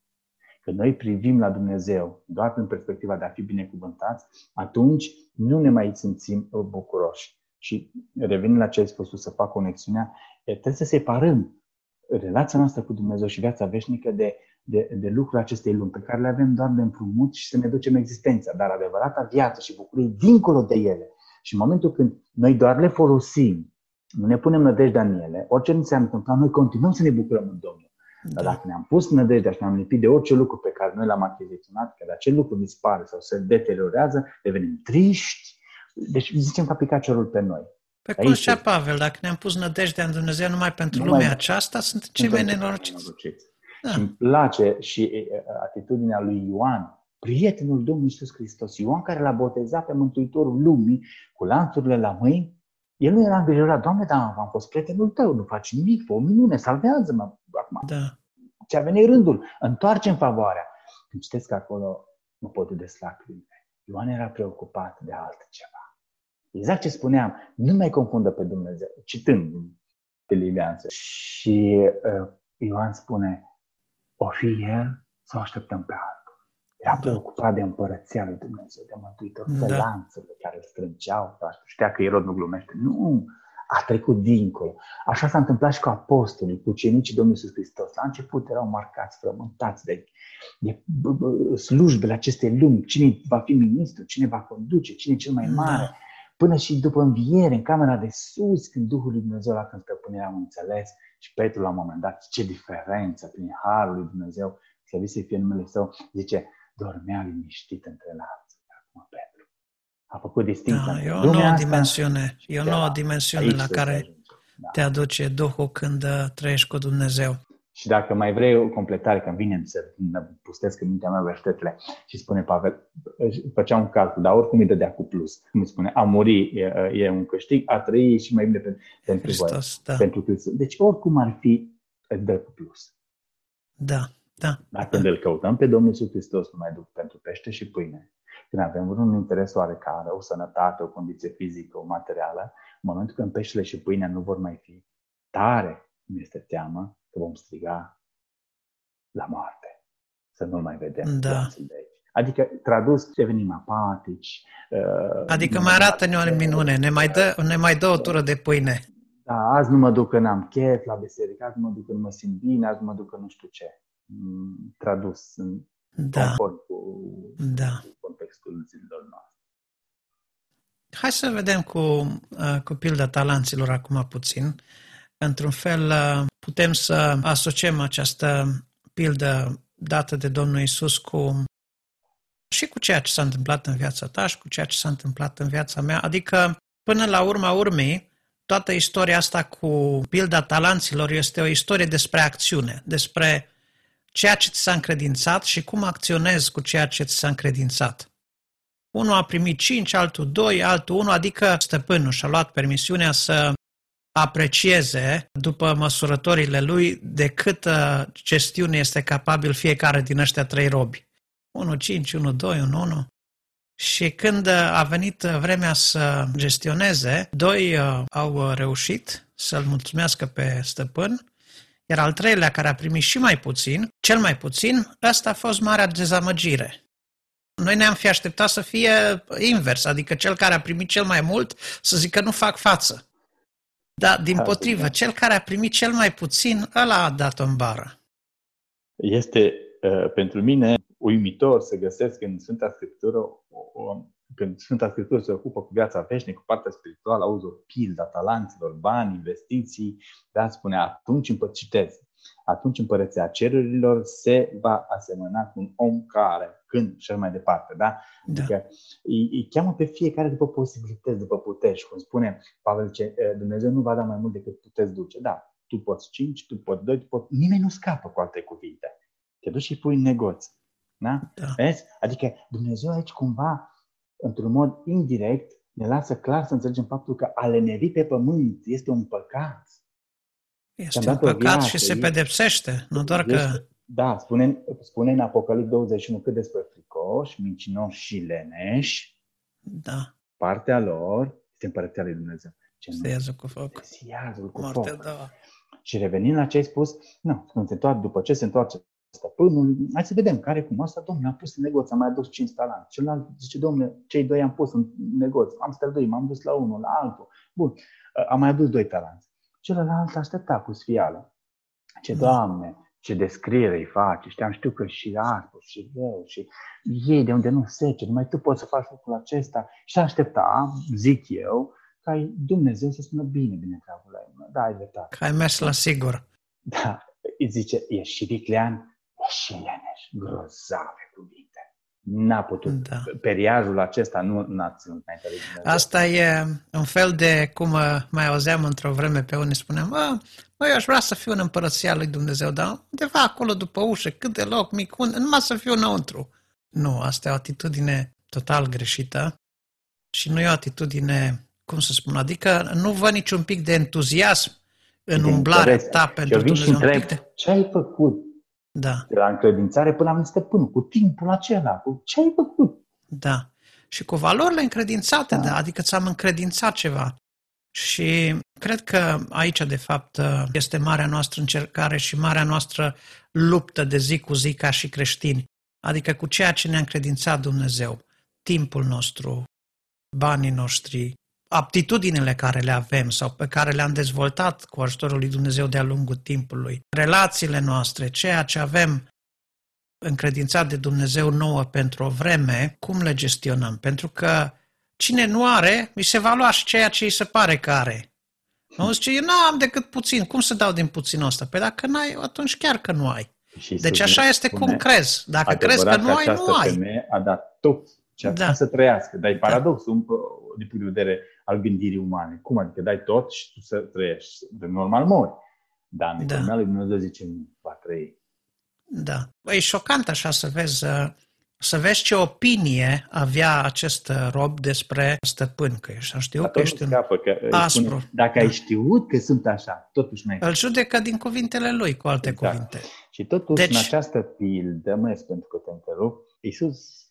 Când noi privim la Dumnezeu doar în perspectiva de a fi binecuvântați, atunci nu ne mai simțim bucuroși. Și revenind la ce ai spus tu, să fac conexiunea, e, trebuie să separăm relația noastră cu Dumnezeu și viața veșnică de, de, de lucrurile acestei lumi, pe care le avem doar de împrumut și să ne ducem existența. Dar adevărata viață și bucurie dincolo de ele. Și în momentul când noi doar le folosim, nu ne punem nădejdea în ele, orice nu se întâmpla, noi continuăm să ne bucurăm în Domnul. Dar da. dacă ne-am pus nădejdea și ne-am lipit de orice lucru pe care noi l-am achiziționat, că acel lucru dispare sau se deteriorează, devenim triști. Deci zicem că a picat cerul pe noi. Pe cum Aici zicea este. Pavel, dacă ne-am pus nădejdea în Dumnezeu numai pentru Numai- lumea aceasta, sunt cei mai Suntem nenorociți. nenorociți. Da. Și îmi place și e, e, atitudinea lui Ioan, prietenul Domnului Iisus Hristos. Ioan care l-a botezat pe Mântuitorul lumii cu lanțurile la mâini, el nu era îngrijorat, Doamne, dar am fost prietenul tău, nu faci nimic, fă o minune, salvează-mă acum. Da, Ce a venit rândul, întoarce în favoarea. Când citesc acolo, nu pot de lacrime. Ioan era preocupat de altceva. Exact ce spuneam, nu mai confundă pe Dumnezeu, citând pe Lilianță. Și uh, Ioan spune, o fi el sau așteptăm pe altul. Era Da. preocupat de împărăția lui Dumnezeu, de Mântuitor, de Da. lanțurile care îl strângeau. Știa că Irod nu glumește. Nu, a trecut dincolo. Așa s-a întâmplat și cu apostolii, cu ucenicii Domnului Iisus Hristos. La început erau marcați, frământați de, de b- b- slujbele acestei lumi. Cine va fi ministru, cine va conduce, cine e cel mai mare. Da. Până și după înviere, în camera de sus, când Duhul lui Dumnezeu l-a când stăpânire, am înțeles. Și Petru la un moment dat, ce diferență prin Harul lui Dumnezeu, slăvit să fie numele Său, zice, dormea liniștit între lanțuri. Acum Petru a făcut distinția. da, e o Lumea nouă asta- dimensiune. E o Da, nouă dimensiune aici la trebuie să care ajungem. Da. te aduce Duhul când uh, trăiești cu Dumnezeu. Și dacă mai vrei o completare, că vine să pustesc în mintea mea versetele și spune Pavel, își făcea un calcul, dar oricum îi dădea cu plus. Cum îi spune, a muri e, e un câștig, a trăi e și mai bine pentru, pentru voi, Hristos, da, pentru Hristos. Deci oricum ar fi, îți dă cu plus. da, da, Dar când îl căutăm pe Domnul Iisus Hristos numai duc pentru pește și pâine, când avem vreun interes oarecare, o sănătate, o condiție fizică, o materială, în momentul când peștele și pâinea nu vor mai fi, tare nu este teamă că vom striga la moarte, să nu mai vedem da. de aici. Adică, tradus, devenim apatici. Uh, adică mai arată-ne o minune, ne mai, dă, ne mai dă o tură de pâine. Da, azi nu mă duc că n-am chef la biserică, azi nu mă duc că nu mă simt bine, azi nu mă duc că nu știu ce. Mm, tradus în da. conform cu, da. cu contextul zilelor noastre. Hai să vedem cu, uh, cu pilda talanților acum puțin. Într-un fel, uh, putem să asociem această pildă dată de Domnul Isus cu și cu ceea ce s-a întâmplat în viața ta și cu ceea ce s-a întâmplat în viața mea. Adică, până la urma urmei, toată istoria asta cu pilda talanților este o istorie despre acțiune, despre ceea ce ți s-a încredințat și cum acționezi cu ceea ce ți s-a încredințat. Unul a primit cinci, altul doi, altul unu, adică stăpânul și-a luat permisiunea să aprecieze după măsurătorile lui de câtă gestiune este capabil fiecare din ăștia trei robi. 1, 5, 1, 2, 1, 1. Și când a venit vremea să gestioneze, doi uh, au reușit să-l mulțumească pe stăpân, iar al treilea, care a primit și mai puțin, cel mai puțin, ăsta a fost marea dezamăgire. Noi ne-am fi așteptat să fie invers, adică cel care a primit cel mai mult să zică nu fac față. Dar, din da, potrivă, da. cel care a primit cel mai puțin, ăla a dat-o în bară. Este uh, pentru mine uimitor să găsesc în Sfânta Scriptură, o, când Sfânta Scriptură se ocupă cu viața veșnică, cu partea spirituală, auzi o pildă talanților, bani, investiții, da, spune atunci împărcitez. Atunci împărăția cerurilor se va asemăna cu un om care, când și mai departe, da? da. Adică îi, îi cheamă pe fiecare după posibilități, după puteri. cum spune Pavel, ce Dumnezeu nu va da mai mult decât puteți duce. Da, tu poți cinci, tu poți doi, tu poți... nimeni nu scapă cu alte cuvinte. Te duci și pui în negoț. Da? da. Vezi? Adică Dumnezeu aici cumva, într-un mod indirect, ne lasă clar să înțelegem faptul că a lenevi pe pământ este un păcat. Este un păcat viață, și se pedepsește, nu doar că... Da, spune, spune în Apocalips 21 cât despre fricoși, mincinoși și leneși. Da. Partea lor este împărăția lui Dumnezeu. Ce Siazul cu foc. Siazul cu Moarte, foc. Da. Și revenind la ce ai spus, nu, când se întoarce, după ce se întoarce stăpânul, hai să vedem care cum asta, domnule, am pus în negoț, am mai adus 5 talanți. Celălalt zice, domnule, cei doi am pus în negoț, am străduit, m-am dus la unul, la altul. Bun, am mai adus doi talanți. Celălalt aștepta cu sfială. Ce, Doamne, ce descriere îi face, știam, știu că și aspru și rău și ei de unde nu sece, numai tu poți să faci lucrul acesta și aștepta, zic eu, ca Dumnezeu să spună bine, bine, dragul da, ai dreptate. Că ai mers la sigur. Da, îi zice, ești și viclean, și leneș, grozave cuvinte. N-a putut. Da. Periajul acesta nu n-a ținut înainte de Dumnezeu. Asta e un fel de, cum uh, mai auzeam într-o vreme pe unii spuneam, mă, mă, eu aș vrea să fiu în împărăția lui Dumnezeu, dar undeva acolo după ușă, cât de loc mic, unde, numai să fiu înăuntru. Nu, asta e o atitudine total greșită și nu e o atitudine, cum să spun, adică nu văd niciun pic de entuziasm în umblarea ta pentru Dumnezeu. Întreb, de... ce ai făcut da. De la încredințare până am stăpân, cu timpul acela, cu ce ai făcut. Da. Și cu valorile încredințate, da. da, adică ți-am încredințat ceva. Și cred că aici, de fapt, este marea noastră încercare și marea noastră luptă de zi cu zi ca și creștini. Adică cu ceea ce ne-a încredințat Dumnezeu, timpul nostru, banii noștri, aptitudinile care le avem sau pe care le-am dezvoltat cu ajutorul lui Dumnezeu de-a lungul timpului, relațiile noastre, ceea ce avem încredințat de Dumnezeu nouă pentru o vreme, cum le gestionăm? Pentru că cine nu are, îi se va lua și ceea ce îi se pare că are. Nu zice, eu nu am decât puțin. Cum să dau din puținul ăsta? Păi dacă n-ai, atunci chiar că nu ai. Și deci așa este cum crezi. Dacă crezi că nu ai, nu ai. femeie a dat tot ce da. să trăiască. Dar e da. paradoxul da. din punct de vedere al gândirii umane. Cum adică dai tot și tu să trăiești? De normal mori. Dar în da. lui Dumnezeu zice, nu va trăi. Da. E șocant așa să vezi, uh, să vezi ce opinie avea acest uh, rob despre stăpân, că ești, știu că ești scapă, că aspru. Spune, dacă da. ai știut că sunt așa, totuși mai Îl judecă din cuvintele lui, cu alte exact. cuvinte. Și totuși, deci... în această pildă, mai pentru că te întrerup, Iisus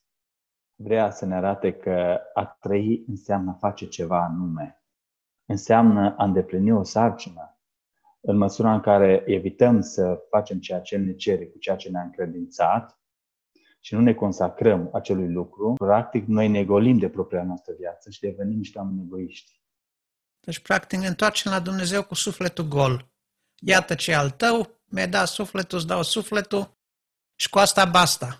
vrea să ne arate că a trăi înseamnă a face ceva anume. Înseamnă a îndeplini o sarcină. în măsura în care evităm să facem ceea ce ne cere cu ceea ce ne-a încredințat și nu ne consacrăm acelui lucru, practic noi ne golim de propria noastră viață și devenim niște oameni egoiști. Deci, practic, ne întoarcem la Dumnezeu cu sufletul gol. Iată ce al tău, mi-ai dat sufletul, îți dau sufletul și cu asta basta.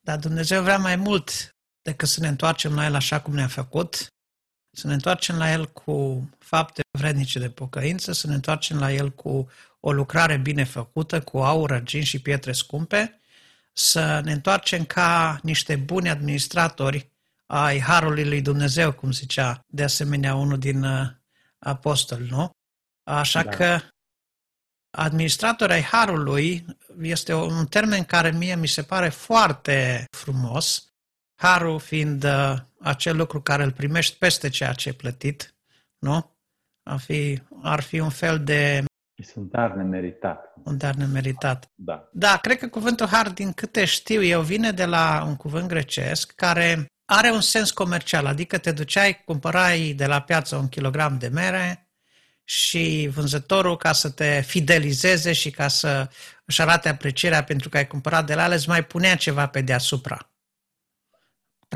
Dar Dumnezeu vrea mai mult decât să ne întoarcem la El așa cum ne-a făcut, să ne întoarcem la El cu fapte vrednice de pocăință, să ne întoarcem la El cu o lucrare bine făcută, cu aur, argint și pietre scumpe, să ne întoarcem ca niște buni administratori ai Harului lui Dumnezeu, cum zicea de asemenea unul din uh, apostoli, nu? Așa da. că administrator ai Harului este un termen care mie mi se pare foarte frumos, Harul fiind uh, acel lucru care îl primești peste ceea ce ai plătit, nu? Ar fi, ar fi un fel de... Este un dar nemeritat. Un dar nemeritat. Da. Da, cred că cuvântul har, din câte știu eu, vine de la un cuvânt grecesc care are un sens comercial, adică te duceai, cumpărai de la piață un kilogram de mere și vânzătorul, ca să te fidelizeze și ca să își arate aprecierea pentru că ai cumpărat de la ele, îți mai punea ceva pe deasupra.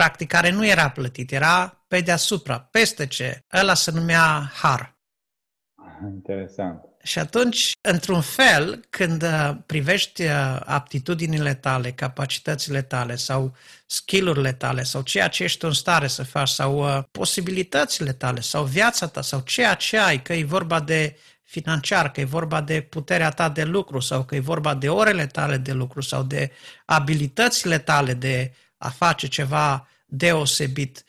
Practic, care nu era plătit, era pe deasupra, peste ce. Ăla se numea har. Interesant. Și atunci, într-un fel, când uh, privești uh, aptitudinile tale, capacitățile tale sau skillurile tale sau ceea ce ești în stare să faci sau uh, posibilitățile tale sau viața ta sau ceea ce ai, că e vorba de financiar, că e vorba de puterea ta de lucru sau că e vorba de orele tale de lucru sau de abilitățile tale de a face ceva deosebit.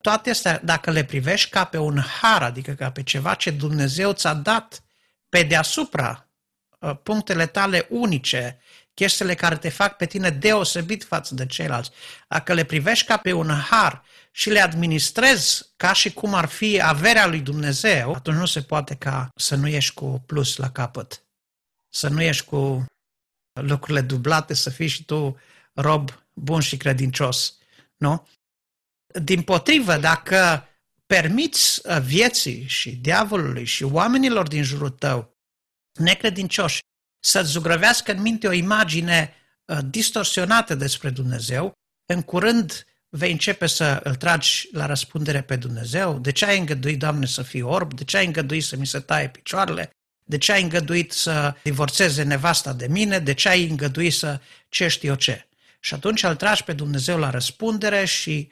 Toate astea, dacă le privești ca pe un har, adică ca pe ceva ce Dumnezeu ți-a dat pe deasupra uh, punctele tale unice, chestiile care te fac pe tine deosebit față de ceilalți, dacă le privești ca pe un har și le administrezi ca și cum ar fi averea lui Dumnezeu, atunci nu se poate ca să nu ieși cu plus la capăt. Să nu ieși cu lucrurile dublate, să fii și tu rob bun și credincios. Nu? Din potrivă, dacă permiți uh, vieții și diavolului și oamenilor din jurul tău necredincioși să-ți zugrăvească în minte o imagine uh, distorsionată despre Dumnezeu, în curând vei începe să îl tragi la răspundere pe Dumnezeu. De ce ai îngăduit, Doamne, să fii orb? De ce ai îngăduit să mi se taie picioarele? De ce ai îngăduit să divorțeze nevasta de mine? De ce ai îngăduit să ce știu eu ce? Și atunci îl tragi pe Dumnezeu la răspundere și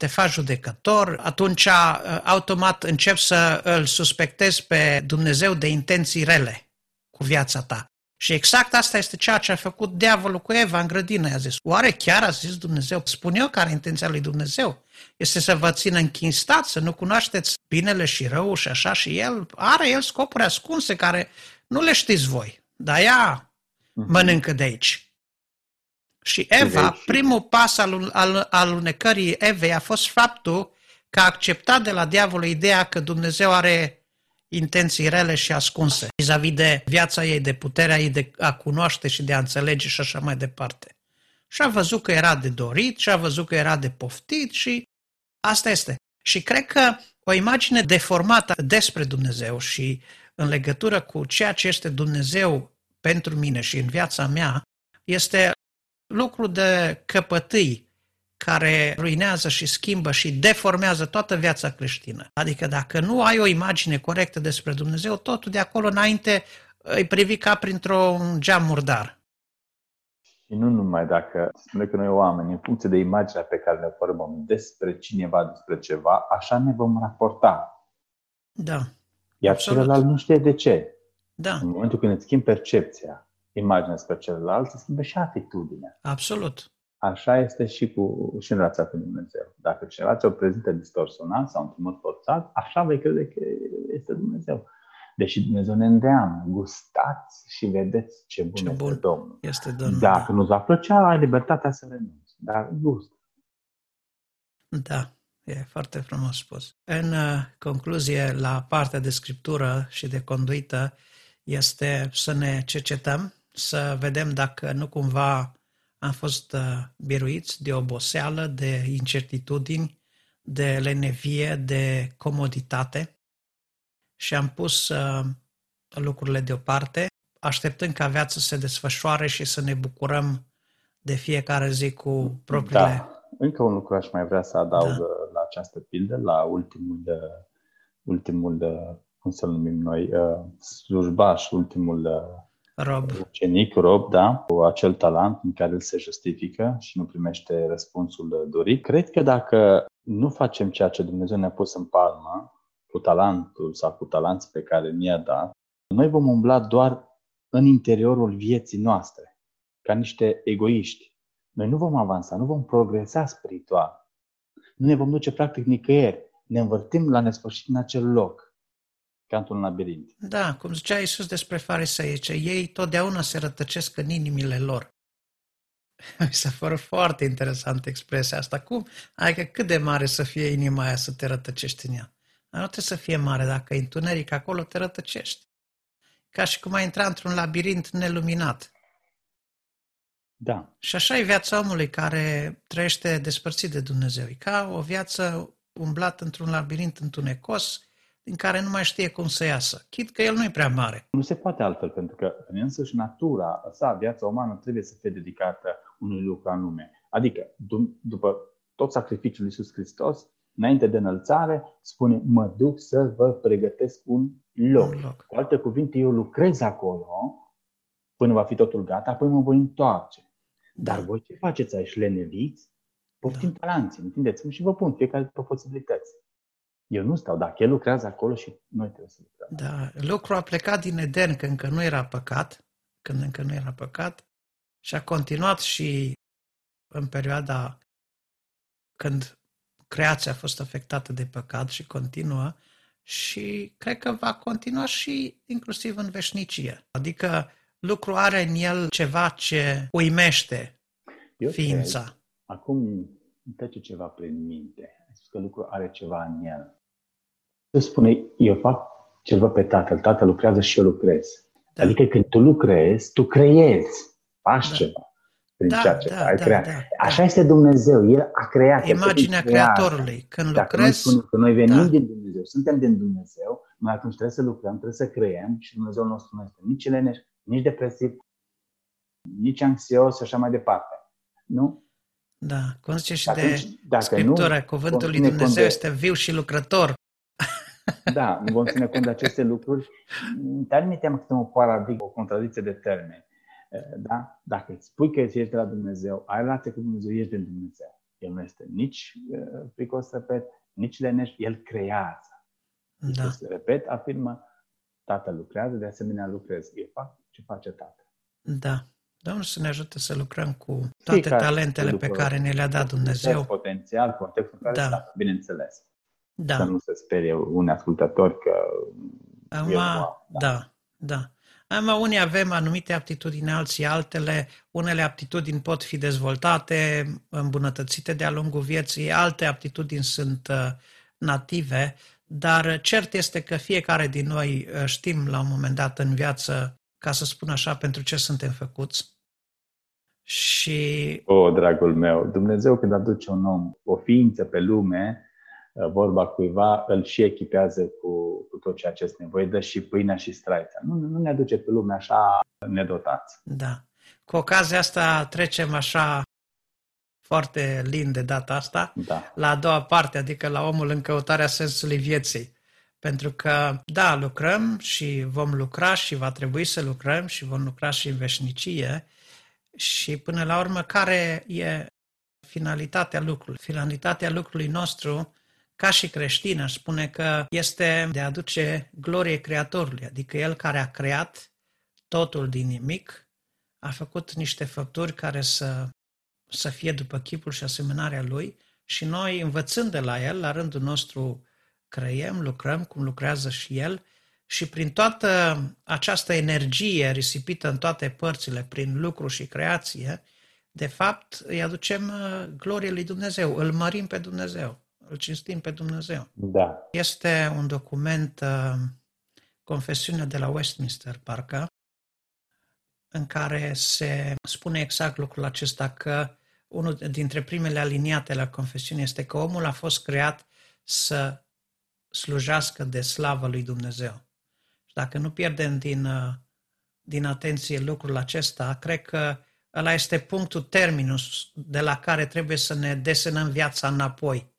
te faci judecător, atunci uh, automat începi să îl suspectezi pe Dumnezeu de intenții rele cu viața ta. Și exact asta este ceea ce a făcut diavolul cu Eva în grădină. I-a zis, oare chiar a zis Dumnezeu? Spun eu care intenția lui Dumnezeu. Este să vă țină închinstați, să nu cunoașteți binele și rău și așa. Și el are el scopuri ascunse care nu le știți voi. Dar ea mhm. mănâncă de aici. Și Eva, primul pas al, al alunecării Evei a fost faptul că a acceptat de la diavolul ideea că Dumnezeu are intenții rele și ascunse vis-a-vis de viața ei, de puterea ei de a cunoaște și de a înțelege și așa mai departe. Și a văzut că era de dorit, și a văzut că era de poftit și asta este. Și cred că o imagine deformată despre Dumnezeu și în legătură cu ceea ce este Dumnezeu pentru mine și în viața mea este lucru de căpătâi care ruinează și schimbă și deformează toată viața creștină. Adică dacă nu ai o imagine corectă despre Dumnezeu, totul de acolo înainte îi privi ca printr-un geam murdar. Și nu numai dacă spune că noi oameni, în funcție de imaginea pe care ne formăm despre cineva, despre ceva, așa ne vom raporta. Da. Iar absolut. celălalt nu știe de ce. Da. În momentul când îți schimbi percepția, imaginea spre celălalt, se schimbă și atitudinea. Absolut. Așa este și, cu, și în relația cu Dumnezeu. Dacă cineva ți-o prezintă distorsionat sau într-un mod forțat, așa vei crede că este Dumnezeu. Deși Dumnezeu ne îndeamnă, gustați și vedeți ce bun, ce este bun Domnul. Este Domnul. Dacă da. nu-ți va plăcea, ai libertatea să renunți. Dar gust. Da, e foarte frumos spus. În uh, concluzie, la partea de scriptură și de conduită, este să ne cercetăm să vedem dacă nu cumva am fost uh, biruiți de oboseală, de incertitudini, de lenevie, de comoditate și am pus uh, lucrurile deoparte, așteptând ca viața să se desfășoare și să ne bucurăm de fiecare zi cu propriile... Da. Încă un lucru aș mai vrea să adaug da. la această pildă, la ultimul, ultimul cum să-l numim noi, slujbaș, ultimul rob. ucenic, rob, da, cu acel talent în care el se justifică și nu primește răspunsul dorit. Cred că dacă nu facem ceea ce Dumnezeu ne-a pus în palmă, cu talentul sau cu talanții pe care mi-a dat, noi vom umbla doar în interiorul vieții noastre, ca niște egoiști. Noi nu vom avansa, nu vom progresa spiritual. Nu ne vom duce practic nicăieri. Ne învârtim la nesfârșit în acel loc, ca într-un labirint. Da, cum zicea Iisus despre farisei, ce ei totdeauna se rătăcesc în inimile lor. Mi s-a părut foarte interesant expresia asta. Cum? Adică cât de mare să fie inima aia să te rătăcești în ea? Dar nu trebuie să fie mare. Dacă e întuneric acolo, te rătăcești. Ca și cum ai intra într-un labirint neluminat. Da. Și așa e viața omului care trăiește despărțit de Dumnezeu. E ca o viață umblată într-un labirint întunecos, din care nu mai știe cum să iasă. Chit că el nu e prea mare. Nu se poate altfel, pentru că în însăși natura sa, viața umană, trebuie să fie dedicată unui lucru anume. Adică, după tot sacrificiul lui Iisus Hristos, înainte de înălțare, spune, mă duc să vă pregătesc un loc. Un loc. Cu alte cuvinte, eu lucrez acolo până va fi totul gata, apoi mă voi întoarce. Da. Dar voi ce faceți aici, leneviți? Poftim da. talanții, întindeți-mă și vă pun fiecare după posibilități. Eu nu stau, dacă el lucrează acolo și noi trebuie să lucrăm. Da, lucrul a plecat din Eden când încă nu era păcat, când încă nu era păcat, și a continuat și în perioada când creația a fost afectată de păcat și continuă și cred că va continua și inclusiv în veșnicie. Adică lucru are în el ceva ce uimește Eu ființa. Cred, acum îmi trece ceva prin minte. Ai spus că lucru are ceva în el. Tu spune, eu fac ce văd pe tatăl, tatăl lucrează și eu lucrez. Da. Adică când tu lucrezi, tu creezi, faci da. ceva prin da, ceea ce da, ai da, creat. Da, da, Așa este Dumnezeu, El a creat. Imaginea Creatorului. Când Dacă lucrezi... Noi că noi venim da. din Dumnezeu, suntem din Dumnezeu, noi atunci trebuie să lucrăm, trebuie să creăm și Dumnezeu nostru nu este nici leneș, nici depresiv, nici anxios și așa mai departe. Nu? Da, cum zice și atunci, de Scriptura, nu, cuvântul lui Dumnezeu de... este viu și lucrător. Da, nu vom ține cont de aceste lucruri. Dar mi teamă că suntem o paradigmă, o contradicție de termeni. Da? Dacă îți spui că ești de la Dumnezeu, ai relație cu Dumnezeu, ești din Dumnezeu. El nu este nici uh, pricos, repet, nici leneș, El creează. Da. Deci, repet, afirmă, Tatăl lucrează, de asemenea lucrez. Eu fac ce face Tatăl. Da. Domnul să ne ajute să lucrăm cu toate Fiecare talentele pe care ne le-a dat Dumnezeu. Potențial, contextul în care da. Sta, bineînțeles. Da. Să nu se sperie un ascultător că... Acum, da. da, da. Acum, unii avem anumite aptitudini, alții altele. Unele aptitudini pot fi dezvoltate, îmbunătățite de-a lungul vieții, alte aptitudini sunt uh, native, dar cert este că fiecare din noi uh, știm la un moment dat în viață, ca să spun așa, pentru ce suntem făcuți. Și... O, oh, dragul meu, Dumnezeu când aduce un om, o ființă pe lume, Uh, vorba cuiva, îl și echipează cu, cu tot ceea ce este nevoie, dă și pâinea și straița. Nu, nu ne aduce pe lume așa nedotați. Da. Cu ocazia asta trecem așa foarte lin de data asta da. la a doua parte, adică la omul în căutarea sensului vieții. Pentru că, da, lucrăm și vom lucra și va trebui să lucrăm și vom lucra și în veșnicie și până la urmă care e finalitatea lucrului? Finalitatea lucrului nostru ca și creștin, aș spune că este de a aduce glorie Creatorului, adică El care a creat totul din nimic, a făcut niște făpturi care să, să fie după chipul și asemănarea Lui și noi, învățând de la El, la rândul nostru creiem, lucrăm cum lucrează și El și prin toată această energie risipită în toate părțile, prin lucru și creație, de fapt îi aducem uh, glorie lui Dumnezeu, îl mărim pe Dumnezeu îl cinstim pe Dumnezeu. Da. Este un document, uh, confesiunea de la Westminster, parcă, în care se spune exact lucrul acesta că unul dintre primele aliniate la confesiune este că omul a fost creat să slujească de slavă lui Dumnezeu. Și dacă nu pierdem din, uh, din atenție lucrul acesta, cred că ăla este punctul terminus de la care trebuie să ne desenăm viața înapoi,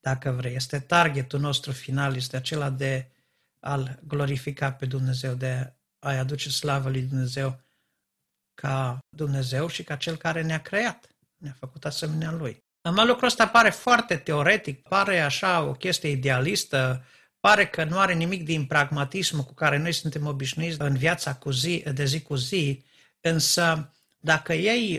dacă vrei. Este targetul nostru final, este acela de a-L glorifica pe Dumnezeu, de a-i aduce slavă lui Dumnezeu ca Dumnezeu și ca Cel care ne-a creat, ne-a făcut asemenea Lui. Numai lucrul ăsta pare foarte teoretic, pare așa o chestie idealistă, pare că nu are nimic din pragmatismul cu care noi suntem obișnuiți în viața cu zi, de zi cu zi, însă dacă iei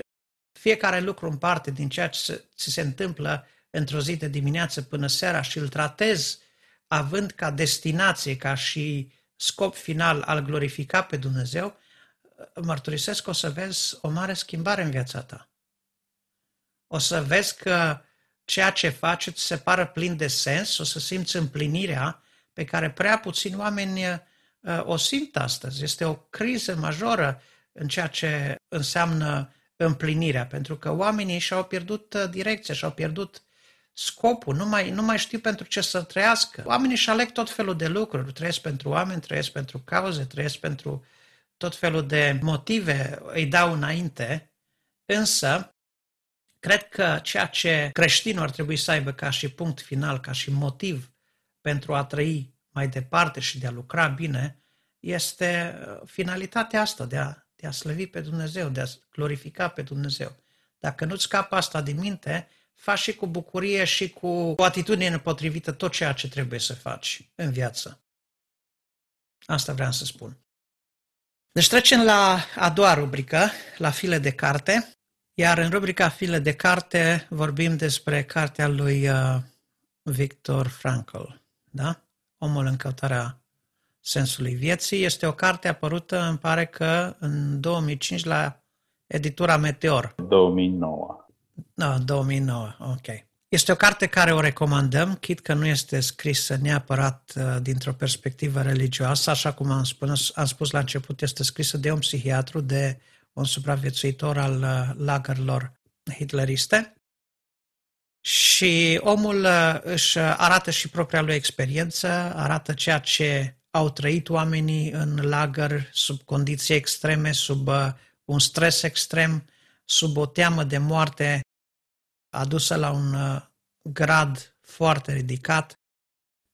fiecare lucru în parte din ceea ce ți se întâmplă într-o zi de dimineață până seara și îl tratezi având ca destinație, ca și scop final al glorifica pe Dumnezeu, mărturisesc că o să vezi o mare schimbare în viața ta. O să vezi că ceea ce faci îți se pară plin de sens, o să simți împlinirea pe care prea puțini oameni uh, o simt astăzi. Este o criză majoră în ceea ce înseamnă împlinirea, pentru că oamenii și-au pierdut uh, direcția, și-au pierdut scopul, nu mai, nu mai știu pentru ce să trăiască. Oamenii își aleg tot felul de lucruri, trăiesc pentru oameni, trăiesc pentru cauze, trăiesc pentru tot felul de motive, îi dau înainte, însă cred că ceea ce creștinul ar trebui să aibă ca și punct final, ca și motiv pentru a trăi mai departe și de a lucra bine, este uh, finalitatea asta de a, de a slăvi pe Dumnezeu, de a glorifica pe Dumnezeu. Dacă nu-ți scapă asta din minte, faci și cu bucurie și cu o atitudine potrivită tot ceea ce trebuie să faci în viață. Asta vreau să spun. Deci trecem la a doua rubrică, la file de carte, iar în rubrica file de carte vorbim despre cartea lui uh, Victor Frankl, da? Omul în căutarea sensului vieții. Este o carte apărută, îmi pare că în 2005 la editura Meteor. 2009. No, 2009, ok. Este o carte care o recomandăm, chit că nu este scrisă neapărat uh, dintr-o perspectivă religioasă, așa cum am spus, am spus la început, este scrisă de un psihiatru, de un supraviețuitor al uh, lagărilor hitleriste. Și omul uh, își arată și propria lui experiență, arată ceea ce au trăit oamenii în lagăr sub condiții extreme, sub un stres extrem, sub o teamă de moarte adusă la un uh, grad foarte ridicat,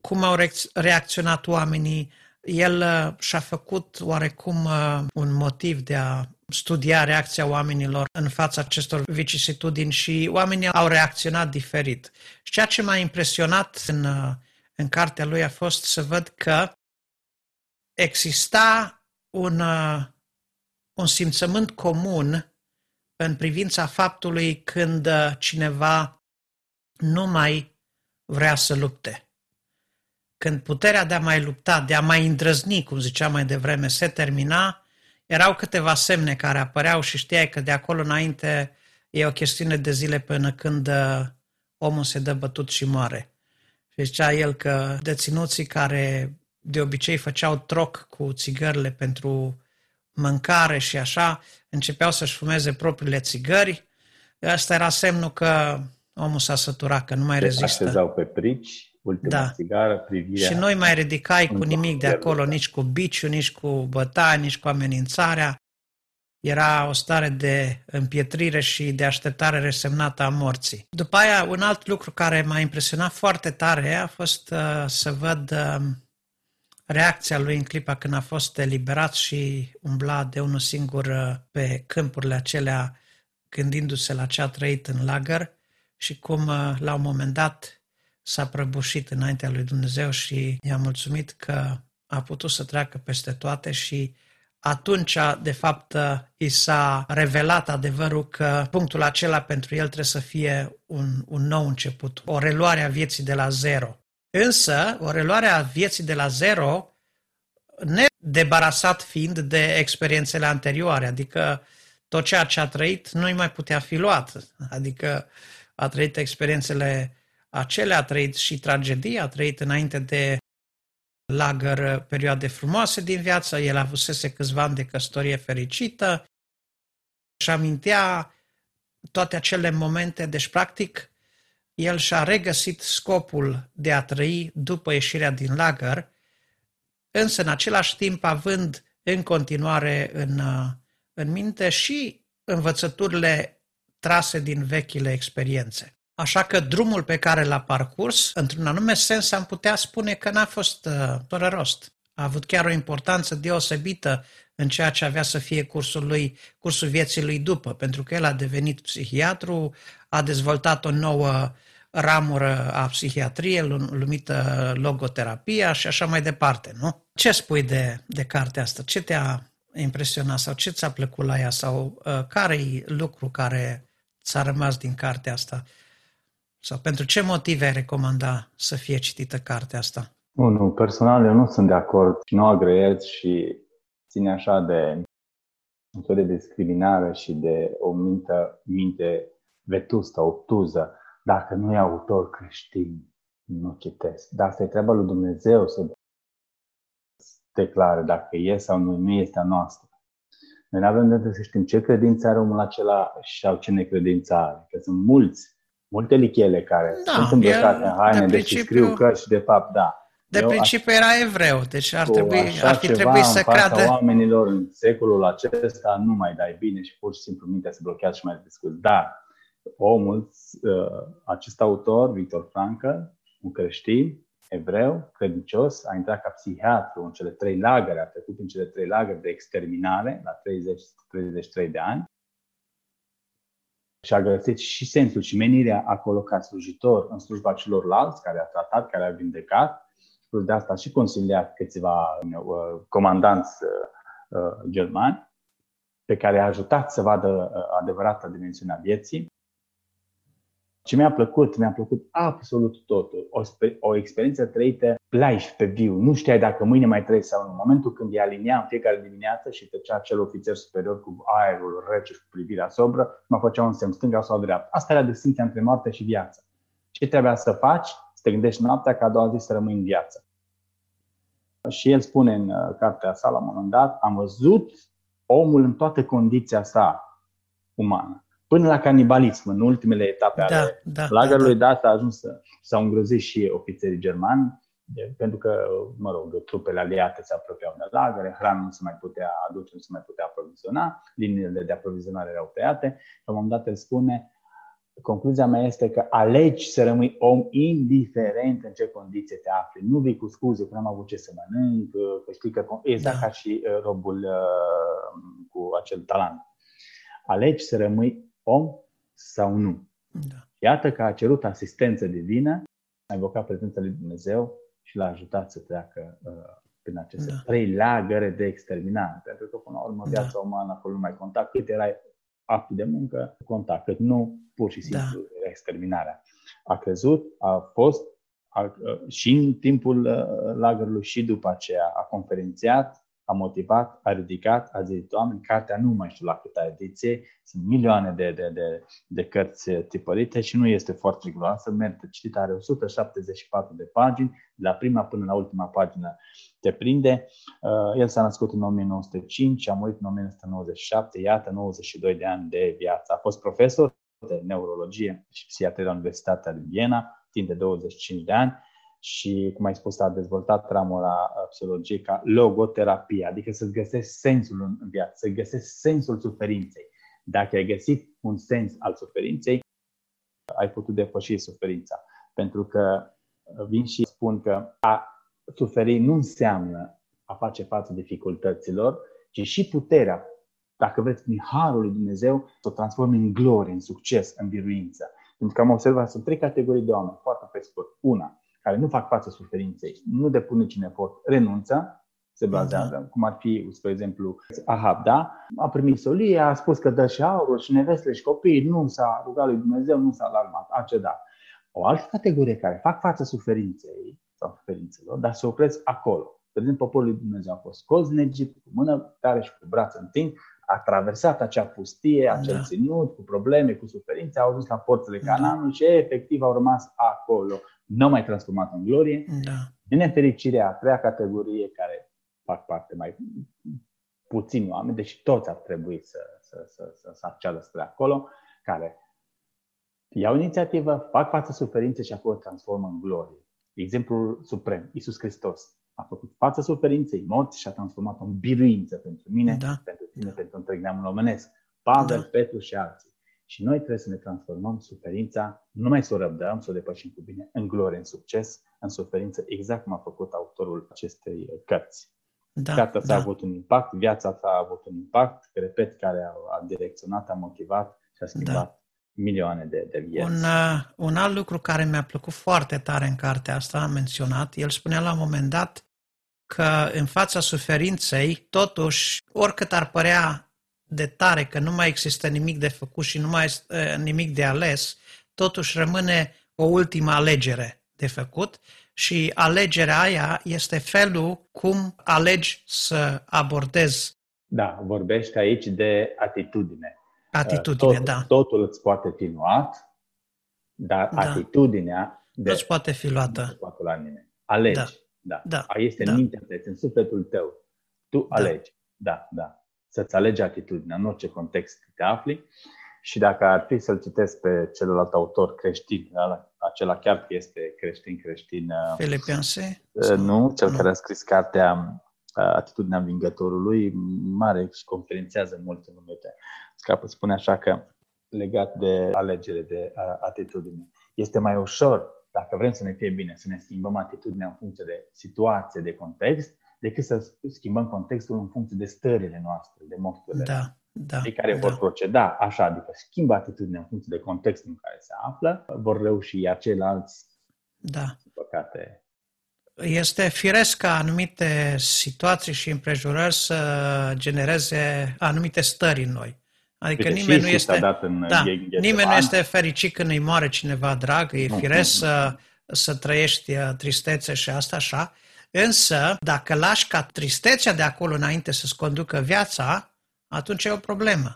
cum au reacționat oamenii. El uh, și-a făcut oarecum uh, un motiv de a studia reacția oamenilor în fața acestor vicisitudini și oamenii au reacționat diferit. Și ceea ce m-a impresionat în, în cartea lui a fost să văd că exista un, un simțământ comun în privința faptului când uh, cineva nu mai vrea să lupte. Când puterea de a mai lupta, de a mai îndrăzni, cum ziceam mai devreme, se termina, erau câteva semne care apăreau și știai că de acolo înainte e o chestiune de zile până când uh, omul se dă bătut și moare. Și zicea el că deținuții care de obicei făceau troc cu țigările pentru mâncare și așa, începeau să-și fumeze propriile țigări. Asta era semnul că omul s-a săturat, că nu mai rezistă. Se așezau pe prici, ultima da. țigară, privirea... Și nu mai ridicai cu nimic de acolo, nici cu biciu, nici cu bătaie, nici cu amenințarea. Era o stare de împietrire și de așteptare resemnată a morții. După aia, un alt lucru care m-a impresionat foarte tare a fost uh, să văd uh, reacția lui în clipa când a fost eliberat și umbla de unul singur uh, pe câmpurile acelea, gândindu-se la ce a trăit în lagăr și cum uh, la un moment dat s-a prăbușit înaintea lui Dumnezeu și i-a mulțumit că a putut să treacă peste toate și atunci, de fapt, uh, i s-a revelat adevărul că punctul acela pentru el trebuie să fie un, un nou început, o reluare a vieții de la zero. Însă, o reluare a vieții de la zero, nedebarasat fiind de experiențele anterioare, adică tot ceea ce a trăit nu-i mai putea fi luat. Adică a trăit experiențele acelea, a trăit și tragedia, a trăit înainte de lagăr perioade frumoase din viață, el a avusese câțiva ani de căsătorie fericită și amintea toate acele momente, deci practic el și-a regăsit scopul de a trăi după ieșirea din lagăr însă în același timp având în continuare în, uh, în minte și învățăturile trase din vechile experiențe. Așa că drumul pe care l-a parcurs, într-un anume sens, am putea spune că n-a fost uh, fără rost. A avut chiar o importanță deosebită în ceea ce avea să fie cursul, lui, cursul vieții lui după, pentru că el a devenit psihiatru, a dezvoltat o nouă ramură a psihiatriei numită logoterapia și așa mai departe, nu? Ce spui de, de cartea asta? Ce te-a impresionat sau ce ți-a plăcut la ea sau uh, care e lucru care ți-a rămas din cartea asta? Sau pentru ce motive ai recomanda să fie citită cartea asta? Nu, nu, personal eu nu sunt de acord și nu agreez și ține așa de un fel de discriminare și de o minte, minte vetustă, obtuză. Dacă nu e autor creștin, nu citesc. Dar asta e treaba lui Dumnezeu să declare dacă e sau nu, nu este a noastră. Noi nu avem de să știm ce credință are omul acela sau ce necredință are. Că sunt mulți, multe lichele care da, sunt îmbrăcate în haine, de deci principiu... scriu cărți și de fapt, da. De Eu principiu aș... era evreu, deci ar, trebui, ar fi trebuit să creadă... oamenilor în secolul acesta nu mai dai bine și pur și simplu mintea se blochează și mai discuți. Dar omul, uh, acest autor, Victor Frankl, un creștin, evreu, credincios, a intrat ca psihiatru în cele trei lagăre, a trecut în cele trei lagăre de exterminare la 30-33 de ani și a găsit și sensul și menirea acolo ca slujitor în slujba celorlalți care a tratat, care a vindecat. Plus de asta a și consiliat câțiva uh, comandanți uh, uh, germani pe care a ajutat să vadă uh, adevărata dimensiunea vieții. Ce mi-a plăcut, mi-a plăcut absolut totul. O, o experiență trăită live, pe viu. Nu știai dacă mâine mai trăiești sau nu. În momentul când e alinia în fiecare dimineață și trecea acel ofițer superior cu aerul rece și cu privirea sobră, mă făcea un semn stânga sau dreapta. Asta era distinția între moarte și viață. Ce trebuia să faci? Să te gândești noaptea ca a doua zi să rămâi în viață. Și el spune în uh, cartea sa la un moment dat, am văzut omul în toată condiția sa umană până la canibalism, în ultimele etape da, ale da, lagărului, da, da. s-a ajuns să s-au îngrozit și ofițerii germani, pentru că, mă rog, trupele aliate se apropiau de lagăre, hrana nu se mai putea aduce, nu se mai putea aproviziona, liniile de aprovizionare erau tăiate. La un moment dat el spune, concluzia mea este că alegi să rămâi om indiferent în ce condiție te afli. Nu vii cu scuze că n-am avut ce să mănânc, că știi că exact da. ca și uh, robul uh, cu acel talent. Alegi să rămâi om sau nu. Da. Iată că a cerut asistență divină, a invocat prezența lui Dumnezeu și l-a ajutat să treacă uh, prin aceste da. trei lagăre de exterminare. Pentru că, până la urmă, viața da. umană acolo nu mai conta. Cât erai actul de muncă, conta. Cât nu, pur și simplu, da. exterminarea. A crezut, a fost a, uh, și în timpul uh, lagărului și după aceea a conferențiat a motivat, a ridicat, a zis, oameni, cartea nu mai știu la câta ediție, sunt milioane de, de, de, de cărți tipărite și nu este foarte riguroasă, merită citit, are 174 de pagini, de la prima până la ultima pagină te prinde. Uh, el s-a născut în 1905, a murit în 1997, iată 92 de ani de viață. A fost profesor de neurologie și psihiatrie la Universitatea din Viena, timp de 25 de ani și, cum ai spus, a dezvoltat ramura psihologiei ca logoterapie, adică să-ți găsești sensul în viață, să găsești sensul suferinței. Dacă ai găsit un sens al suferinței, ai putut depăși suferința. Pentru că vin și spun că a suferi nu înseamnă a face față dificultăților, ci și puterea, dacă vreți, din harul lui Dumnezeu, să o transformi în glorie, în succes, în biruință. Pentru că am observat, sunt trei categorii de oameni, foarte pe scurt. Una, care nu fac față suferinței, nu depun niciun efort, renunță, se bazează, da. cum ar fi, spre exemplu, Ahab, da? A primit solie, a spus că dă și aurul și nevestele și copiii, nu s-a rugat lui Dumnezeu, nu s-a alarmat, a cedat. O altă categorie care fac față suferinței sau suferințelor, dar se opresc acolo. De exemplu, poporul lui Dumnezeu a fost scos din Egipt cu mână tare și cu braț întins, a traversat acea pustie, acel da. ținut, cu probleme, cu suferințe, au ajuns la porțile da. Cananului și efectiv au rămas acolo nu mai transformat în glorie. Da. În nefericire, a treia categorie care fac parte mai puțini oameni, deși toți ar trebui să, să, să, să, să acceadă spre acolo, care iau inițiativă, fac față suferințe și apoi o transformă în glorie. Exemplul suprem, Isus Hristos. a făcut față suferinței, morții și a transformat-o în biruință pentru mine, Da. pentru tine, pentru întreg neamul omenesc. Pavel, Da. Petru și alții. Și noi trebuie să ne transformăm suferința, nu mai să o răbdăm, să o depășim cu bine, în glorie, în succes, în suferință, exact cum a făcut autorul acestei cărți. Da, Cartea ta a da. avut un impact, viața ta a avut un impact, repet, care a, a direcționat, a motivat și a schimbat milioane de, de vieți. Un, uh, un alt lucru care mi-a plăcut foarte tare în cartea asta, am menționat, el spunea la un moment dat că în fața suferinței, totuși, oricât ar părea de tare că nu mai există nimic de făcut și nu mai este uh, nimic de ales, totuși rămâne o ultimă alegere de făcut și alegerea aia este felul cum alegi să abordezi Da, vorbește aici de atitudine. Atitudine, Tot, da. Totul îți poate fi luat, dar Da. atitudinea de Nu-ți poate fi nu se luată. poate la nimeni. Alegi. Da. Da. Da. A, Este Da. în mintea ta, este în sufletul tău. Tu Da. alegi. Da, da. Să-ți alegi atitudinea în orice context te afli. Și dacă ar fi să-l citesc pe celălalt autor creștin, ala- acela chiar că este creștin-creștin, uh, Filipense? Uh, Nu, cel Nu. care a scris cartea uh, Atitudinea Învingătorului, mare și conferențează mult în lume. Scapă spune așa că legat de alegere, de uh, atitudine, este mai ușor, dacă vrem să ne fie bine, să ne schimbăm atitudinea în funcție de situație, de context, decât să schimbăm contextul în funcție de stările noastre, de mofturile Da, da. cei care da. vor proceda așa, adică schimbă atitudinea în funcție de contextul în care se află, vor reuși, iar ceilalți, Da. din păcate, Este firesc ca anumite situații și împrejurări să genereze anumite stări în noi. Adică Uite, nimeni și nu Iisus a este, dat în da, Ghețeman. nimeni nu este fericit când îi moare cineva drag, e Nu, firesc nu, să, să trăiești uh, tristețe și asta așa. Însă, dacă lași ca tristețea de acolo înainte să-ți conducă viața, atunci e o problemă.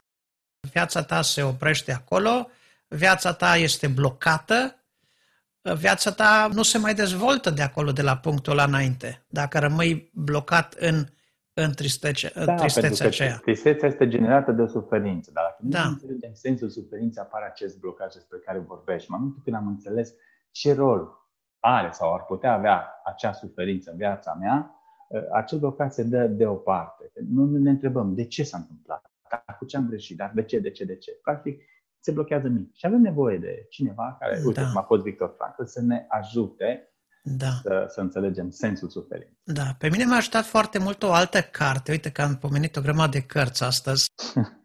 Viața ta se oprește acolo, viața ta este blocată, viața ta nu se mai dezvoltă de acolo, de la punctul ăla înainte. Dacă rămâi blocat în, în tristețe, Da, tristețea pentru că aceea. tristețea este generată de o suferință, dar dacă nu Da. înțelegem sensul suferinței, apare acest blocaj despre care vorbești. În momentul când am înțeles ce rol are sau ar putea avea acea suferință în viața mea, ă, acel blocaj se dă deoparte. Nu ne întrebăm de ce s-a întâmplat, dar cu ce am greșit, dar de ce, de ce, de ce. Practic, se blochează nimic. Și avem nevoie de cineva care, uite, Da. cum a fost Victor Frankl, să ne ajute Da. să, să înțelegem sensul suferinței. Da, pe mine m-a ajutat foarte mult o altă carte. Uite că am pomenit o grămadă de cărți astăzi.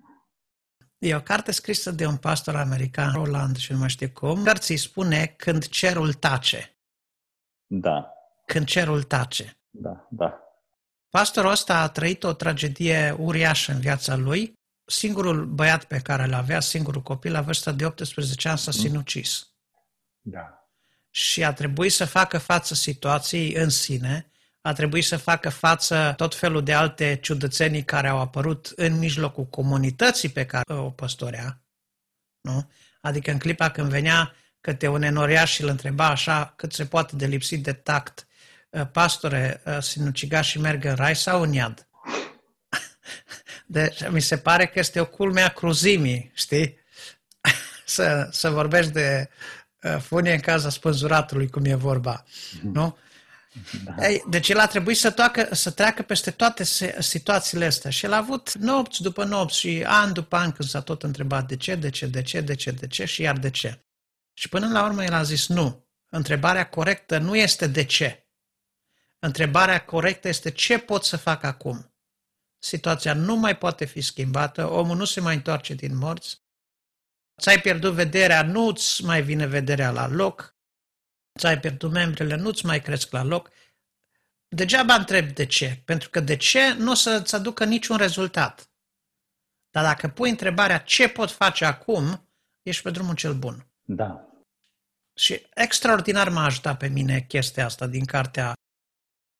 E o carte scrisă de un pastor american, Roland, și nu mai știu cum. Cărții spune Când cerul tace. Da, Când cerul tace. da, da. Pastorul ăsta a trăit o tragedie uriașă în viața lui. Singurul băiat pe care îl avea, singurul copil, la vârsta de 18 ani s-a sinucis. Da. și a trebuit să facă față situației în sine, a trebuit să facă față tot felul de alte ciudățenii care au apărut în mijlocul comunității pe care o păstorea. Nu? Adică în clipa când venea câte un enoriaș și îl întreba așa cât se poate de lipsit de tact, "Ă, pastore, ă, sinucigaș și merg în rai sau în iad? Deci mi se pare că este o culme a cruzimii, știi? să, să vorbești de uh, funie în caza spânzuratului, cum e vorba. Nu? Da. Ei, deci el a trebuit să, toacă, să treacă peste toate se- situațiile astea și el a avut nopți după nopți și an după an când s-a tot întrebat de ce, de ce, de ce, de ce, de ce și iar de ce. Și până la urmă el a zis nu. Întrebarea corectă nu este de ce. Întrebarea corectă este ce pot să fac acum. Situația nu mai poate fi schimbată, omul nu se mai întoarce din morți, ți-ai pierdut vederea, nu-ți mai vine vederea la loc, ți-ai pierdut membrele, nu-ți mai cresc la loc. Degeaba întreb de ce, pentru că de ce nu o să-ți aducă niciun rezultat. Dar dacă pui întrebarea ce pot face acum, ești pe drumul cel bun. Da. Și extraordinar m-a ajutat pe mine chestia asta din cartea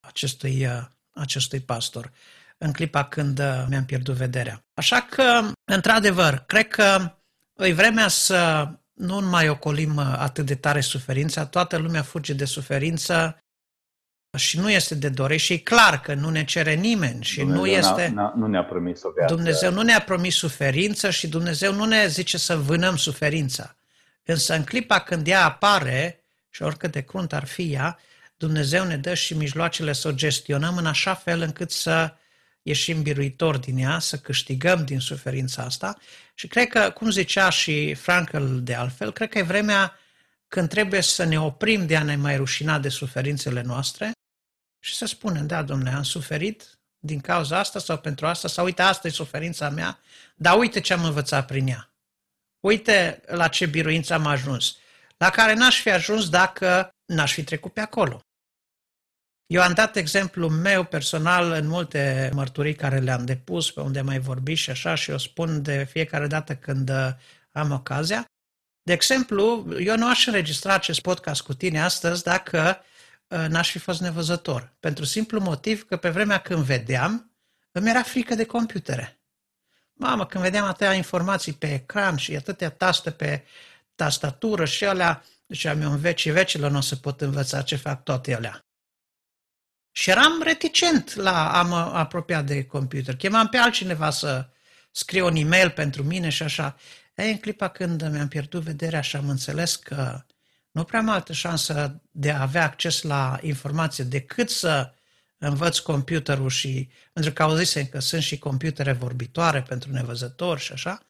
acestui, uh, acestui pastor în clipa când uh, mi-am pierdut vederea. Așa că, într-adevăr, cred că e vremea să nu mai ocolim uh, atât de tare suferința, toată lumea fuge de suferință și nu este de dorit și e clar că nu ne cere nimeni și nu Dumnezeu este... n-a, n-a, nu ne-a promis o viață. Dumnezeu nu ne-a promis suferință și Dumnezeu nu ne zice să vânăm suferința. Însă în clipa când ea apare, și oricât de crunt ar fi ea, Dumnezeu ne dă și mijloacele să o gestionăm în așa fel încât să ieșim biruitori din ea, să câștigăm din suferința asta. Și cred că, cum zicea și Frankl de altfel, cred că e vremea când trebuie să ne oprim de a ne mai rușina de suferințele noastre și să spunem, da, domnule, am suferit din cauza asta sau pentru asta, sau uite, asta e suferința mea, dar uite ce am învățat prin ea. Uite la ce biruință am ajuns, la care n-aș fi ajuns dacă n-aș fi trecut pe acolo. Eu am dat exemplu meu personal în multe mărturii care le-am depus, pe unde mai vorbi și așa, și o spun de fiecare dată când uh, am ocazia. De exemplu, eu nu aș înregistra acest podcast cu tine astăzi dacă uh, n-aș fi fost nevăzător. Pentru simplu motiv că pe vremea când vedeam, îmi era frică de computere. Mamă, când vedeam atâtea informații pe ecran și atâtea taste pe tastatură și alea, ziceam eu în vecii vecilor nu o să pot învăța ce fac toate alea. Și eram reticent la a mă apropia de computer. Chemam pe altcineva să scrie un e-mail pentru mine și așa. E, în clipa când mi-am pierdut vederea și am înțeles că nu prea am altă șansă de a avea acces la informație decât să învăț computerul și, pentru că auzisem că sunt și computere vorbitoare pentru nevăzători și așa,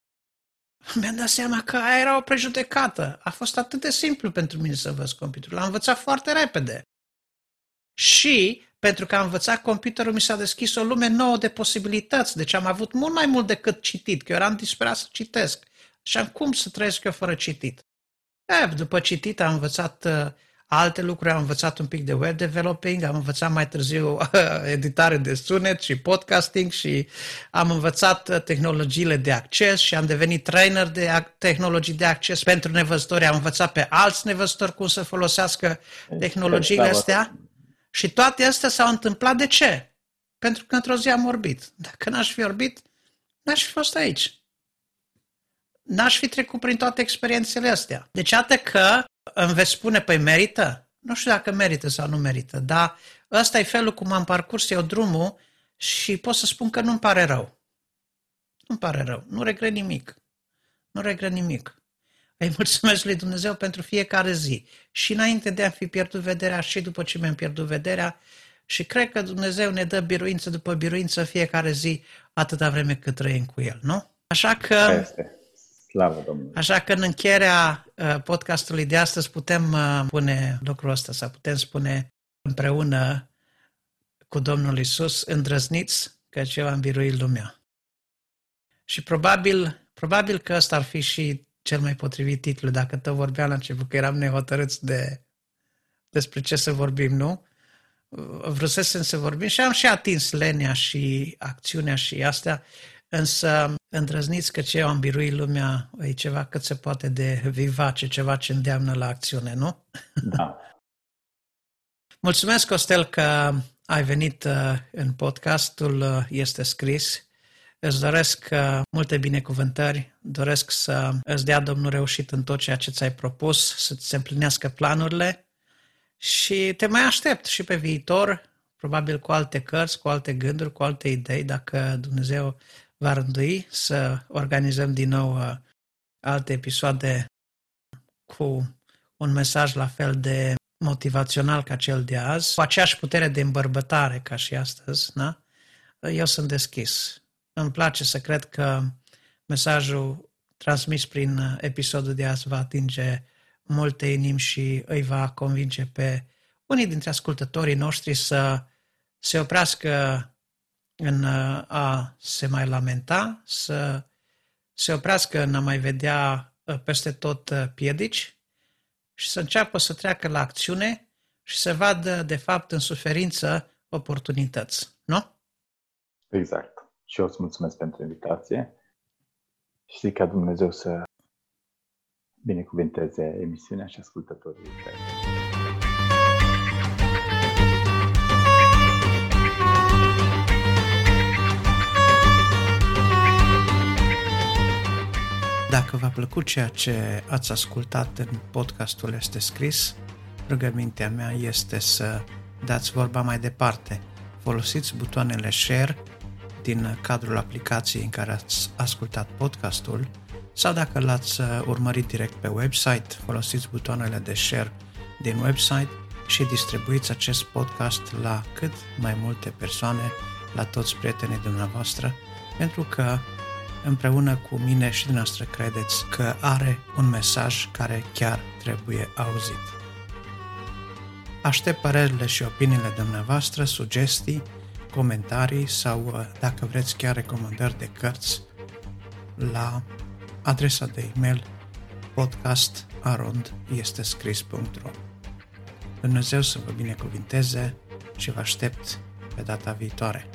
mi-am dat seama că aia era o prejudecată. A fost atât de simplu pentru mine să învăț computerul. L-am învățat foarte repede. Și pentru că am învățat computerul, mi s-a deschis o lume nouă de posibilități. Deci am avut mult mai mult decât citit, că eu eram disperat să citesc. Și am cum să trăiesc eu fără citit? E, după citit am învățat uh, alte lucruri, am învățat un pic de web developing, am învățat mai târziu editare de sunet și podcasting și am învățat uh, tehnologiile de acces și am devenit trainer de tehnologii de acces pentru nevăzători. Am învățat pe alți nevăzători cum să folosească tehnologiile astea. Și toate astea s-au întâmplat de ce? Pentru că într-o zi am orbit. Dacă n-aș fi orbit, n-aș fi fost aici. N-aș fi trecut prin toate experiențele astea. Deci, atât că îmi veți spune, păi merită? Nu știu dacă merită sau nu merită, dar ăsta e felul cum am parcurs eu drumul și pot să spun că nu-mi pare rău. Nu-mi pare rău. Nu regret nimic. Nu regret nimic. Îi mulțumesc lui Dumnezeu pentru fiecare zi. Și înainte de a fi pierdut vederea și după ce mi-am pierdut vederea, și cred că Dumnezeu ne dă biruință după biruință fiecare zi, atâta vreme cât trăim cu El, nu? Așa că... Este. Slavă Domnului! Așa că în încheierea uh, podcastului de astăzi putem uh, pune lucrul ăsta, sau putem spune împreună cu Domnul Isus, îndrăzniți că eu am biruit lumea. Și probabil, probabil că ăsta ar fi și cel mai potrivit titlu, dacă tot vorbeam la început că eram nehotărâți de, despre ce să vorbim, nu? Vrusesem să vorbim și am și atins lenia și acțiunea și astea, însă îndrăzniți că ce am biruit lumea e ceva cât se poate de vivace, ceva ce îndeamnă la acțiune, nu? Da. Mulțumesc, Costel, că ai venit uh, în podcastul uh, Este Scris Îți doresc uh, multe binecuvântări, doresc să îți dea Domnul reușit în tot ceea ce ți-ai propus, să-ți se împlinească planurile. Și te mai aștept și pe viitor, probabil cu alte cărți, cu alte gânduri, cu alte idei, dacă Dumnezeu va rândui să organizăm din nou uh, alte episoade cu un mesaj la fel de motivațional ca cel de azi, cu aceeași putere de îmbărbătare ca și astăzi, da? Eu sunt deschis îmi place să cred că mesajul transmis prin episodul de azi va atinge multe inimi și îi va convinge pe unii dintre ascultătorii noștri să se oprească în a se mai lamenta, să se oprească în a mai vedea peste tot piedici și să înceapă să treacă la acțiune și să vadă, de fapt, în suferință oportunități. Nu? Exact. Și eu îți mulțumesc pentru invitație și zic ca Dumnezeu să binecuvinteze emisiunea și ascultătorii care Dacă v-a plăcut ceea ce ați ascultat în podcastul Este Scris, rugămintea mea este să dați vorba mai departe. Folosiți butoanele share din cadrul aplicației în care ați ascultat podcastul sau dacă l-ați uh, urmărit direct pe website, folosiți butoanele de share din website și distribuiți acest podcast la cât mai multe persoane, la toți prietenii dumneavoastră, pentru că împreună cu mine și dumneavoastră credeți că are un mesaj care chiar trebuie auzit. Aștept părerile și opiniile dumneavoastră, sugestii, comentarii sau, uh, dacă vreți, chiar recomandări de cărți la adresa de e-mail podcastarondestescris.ro Dumnezeu să vă binecuvinteze și vă aștept pe data viitoare.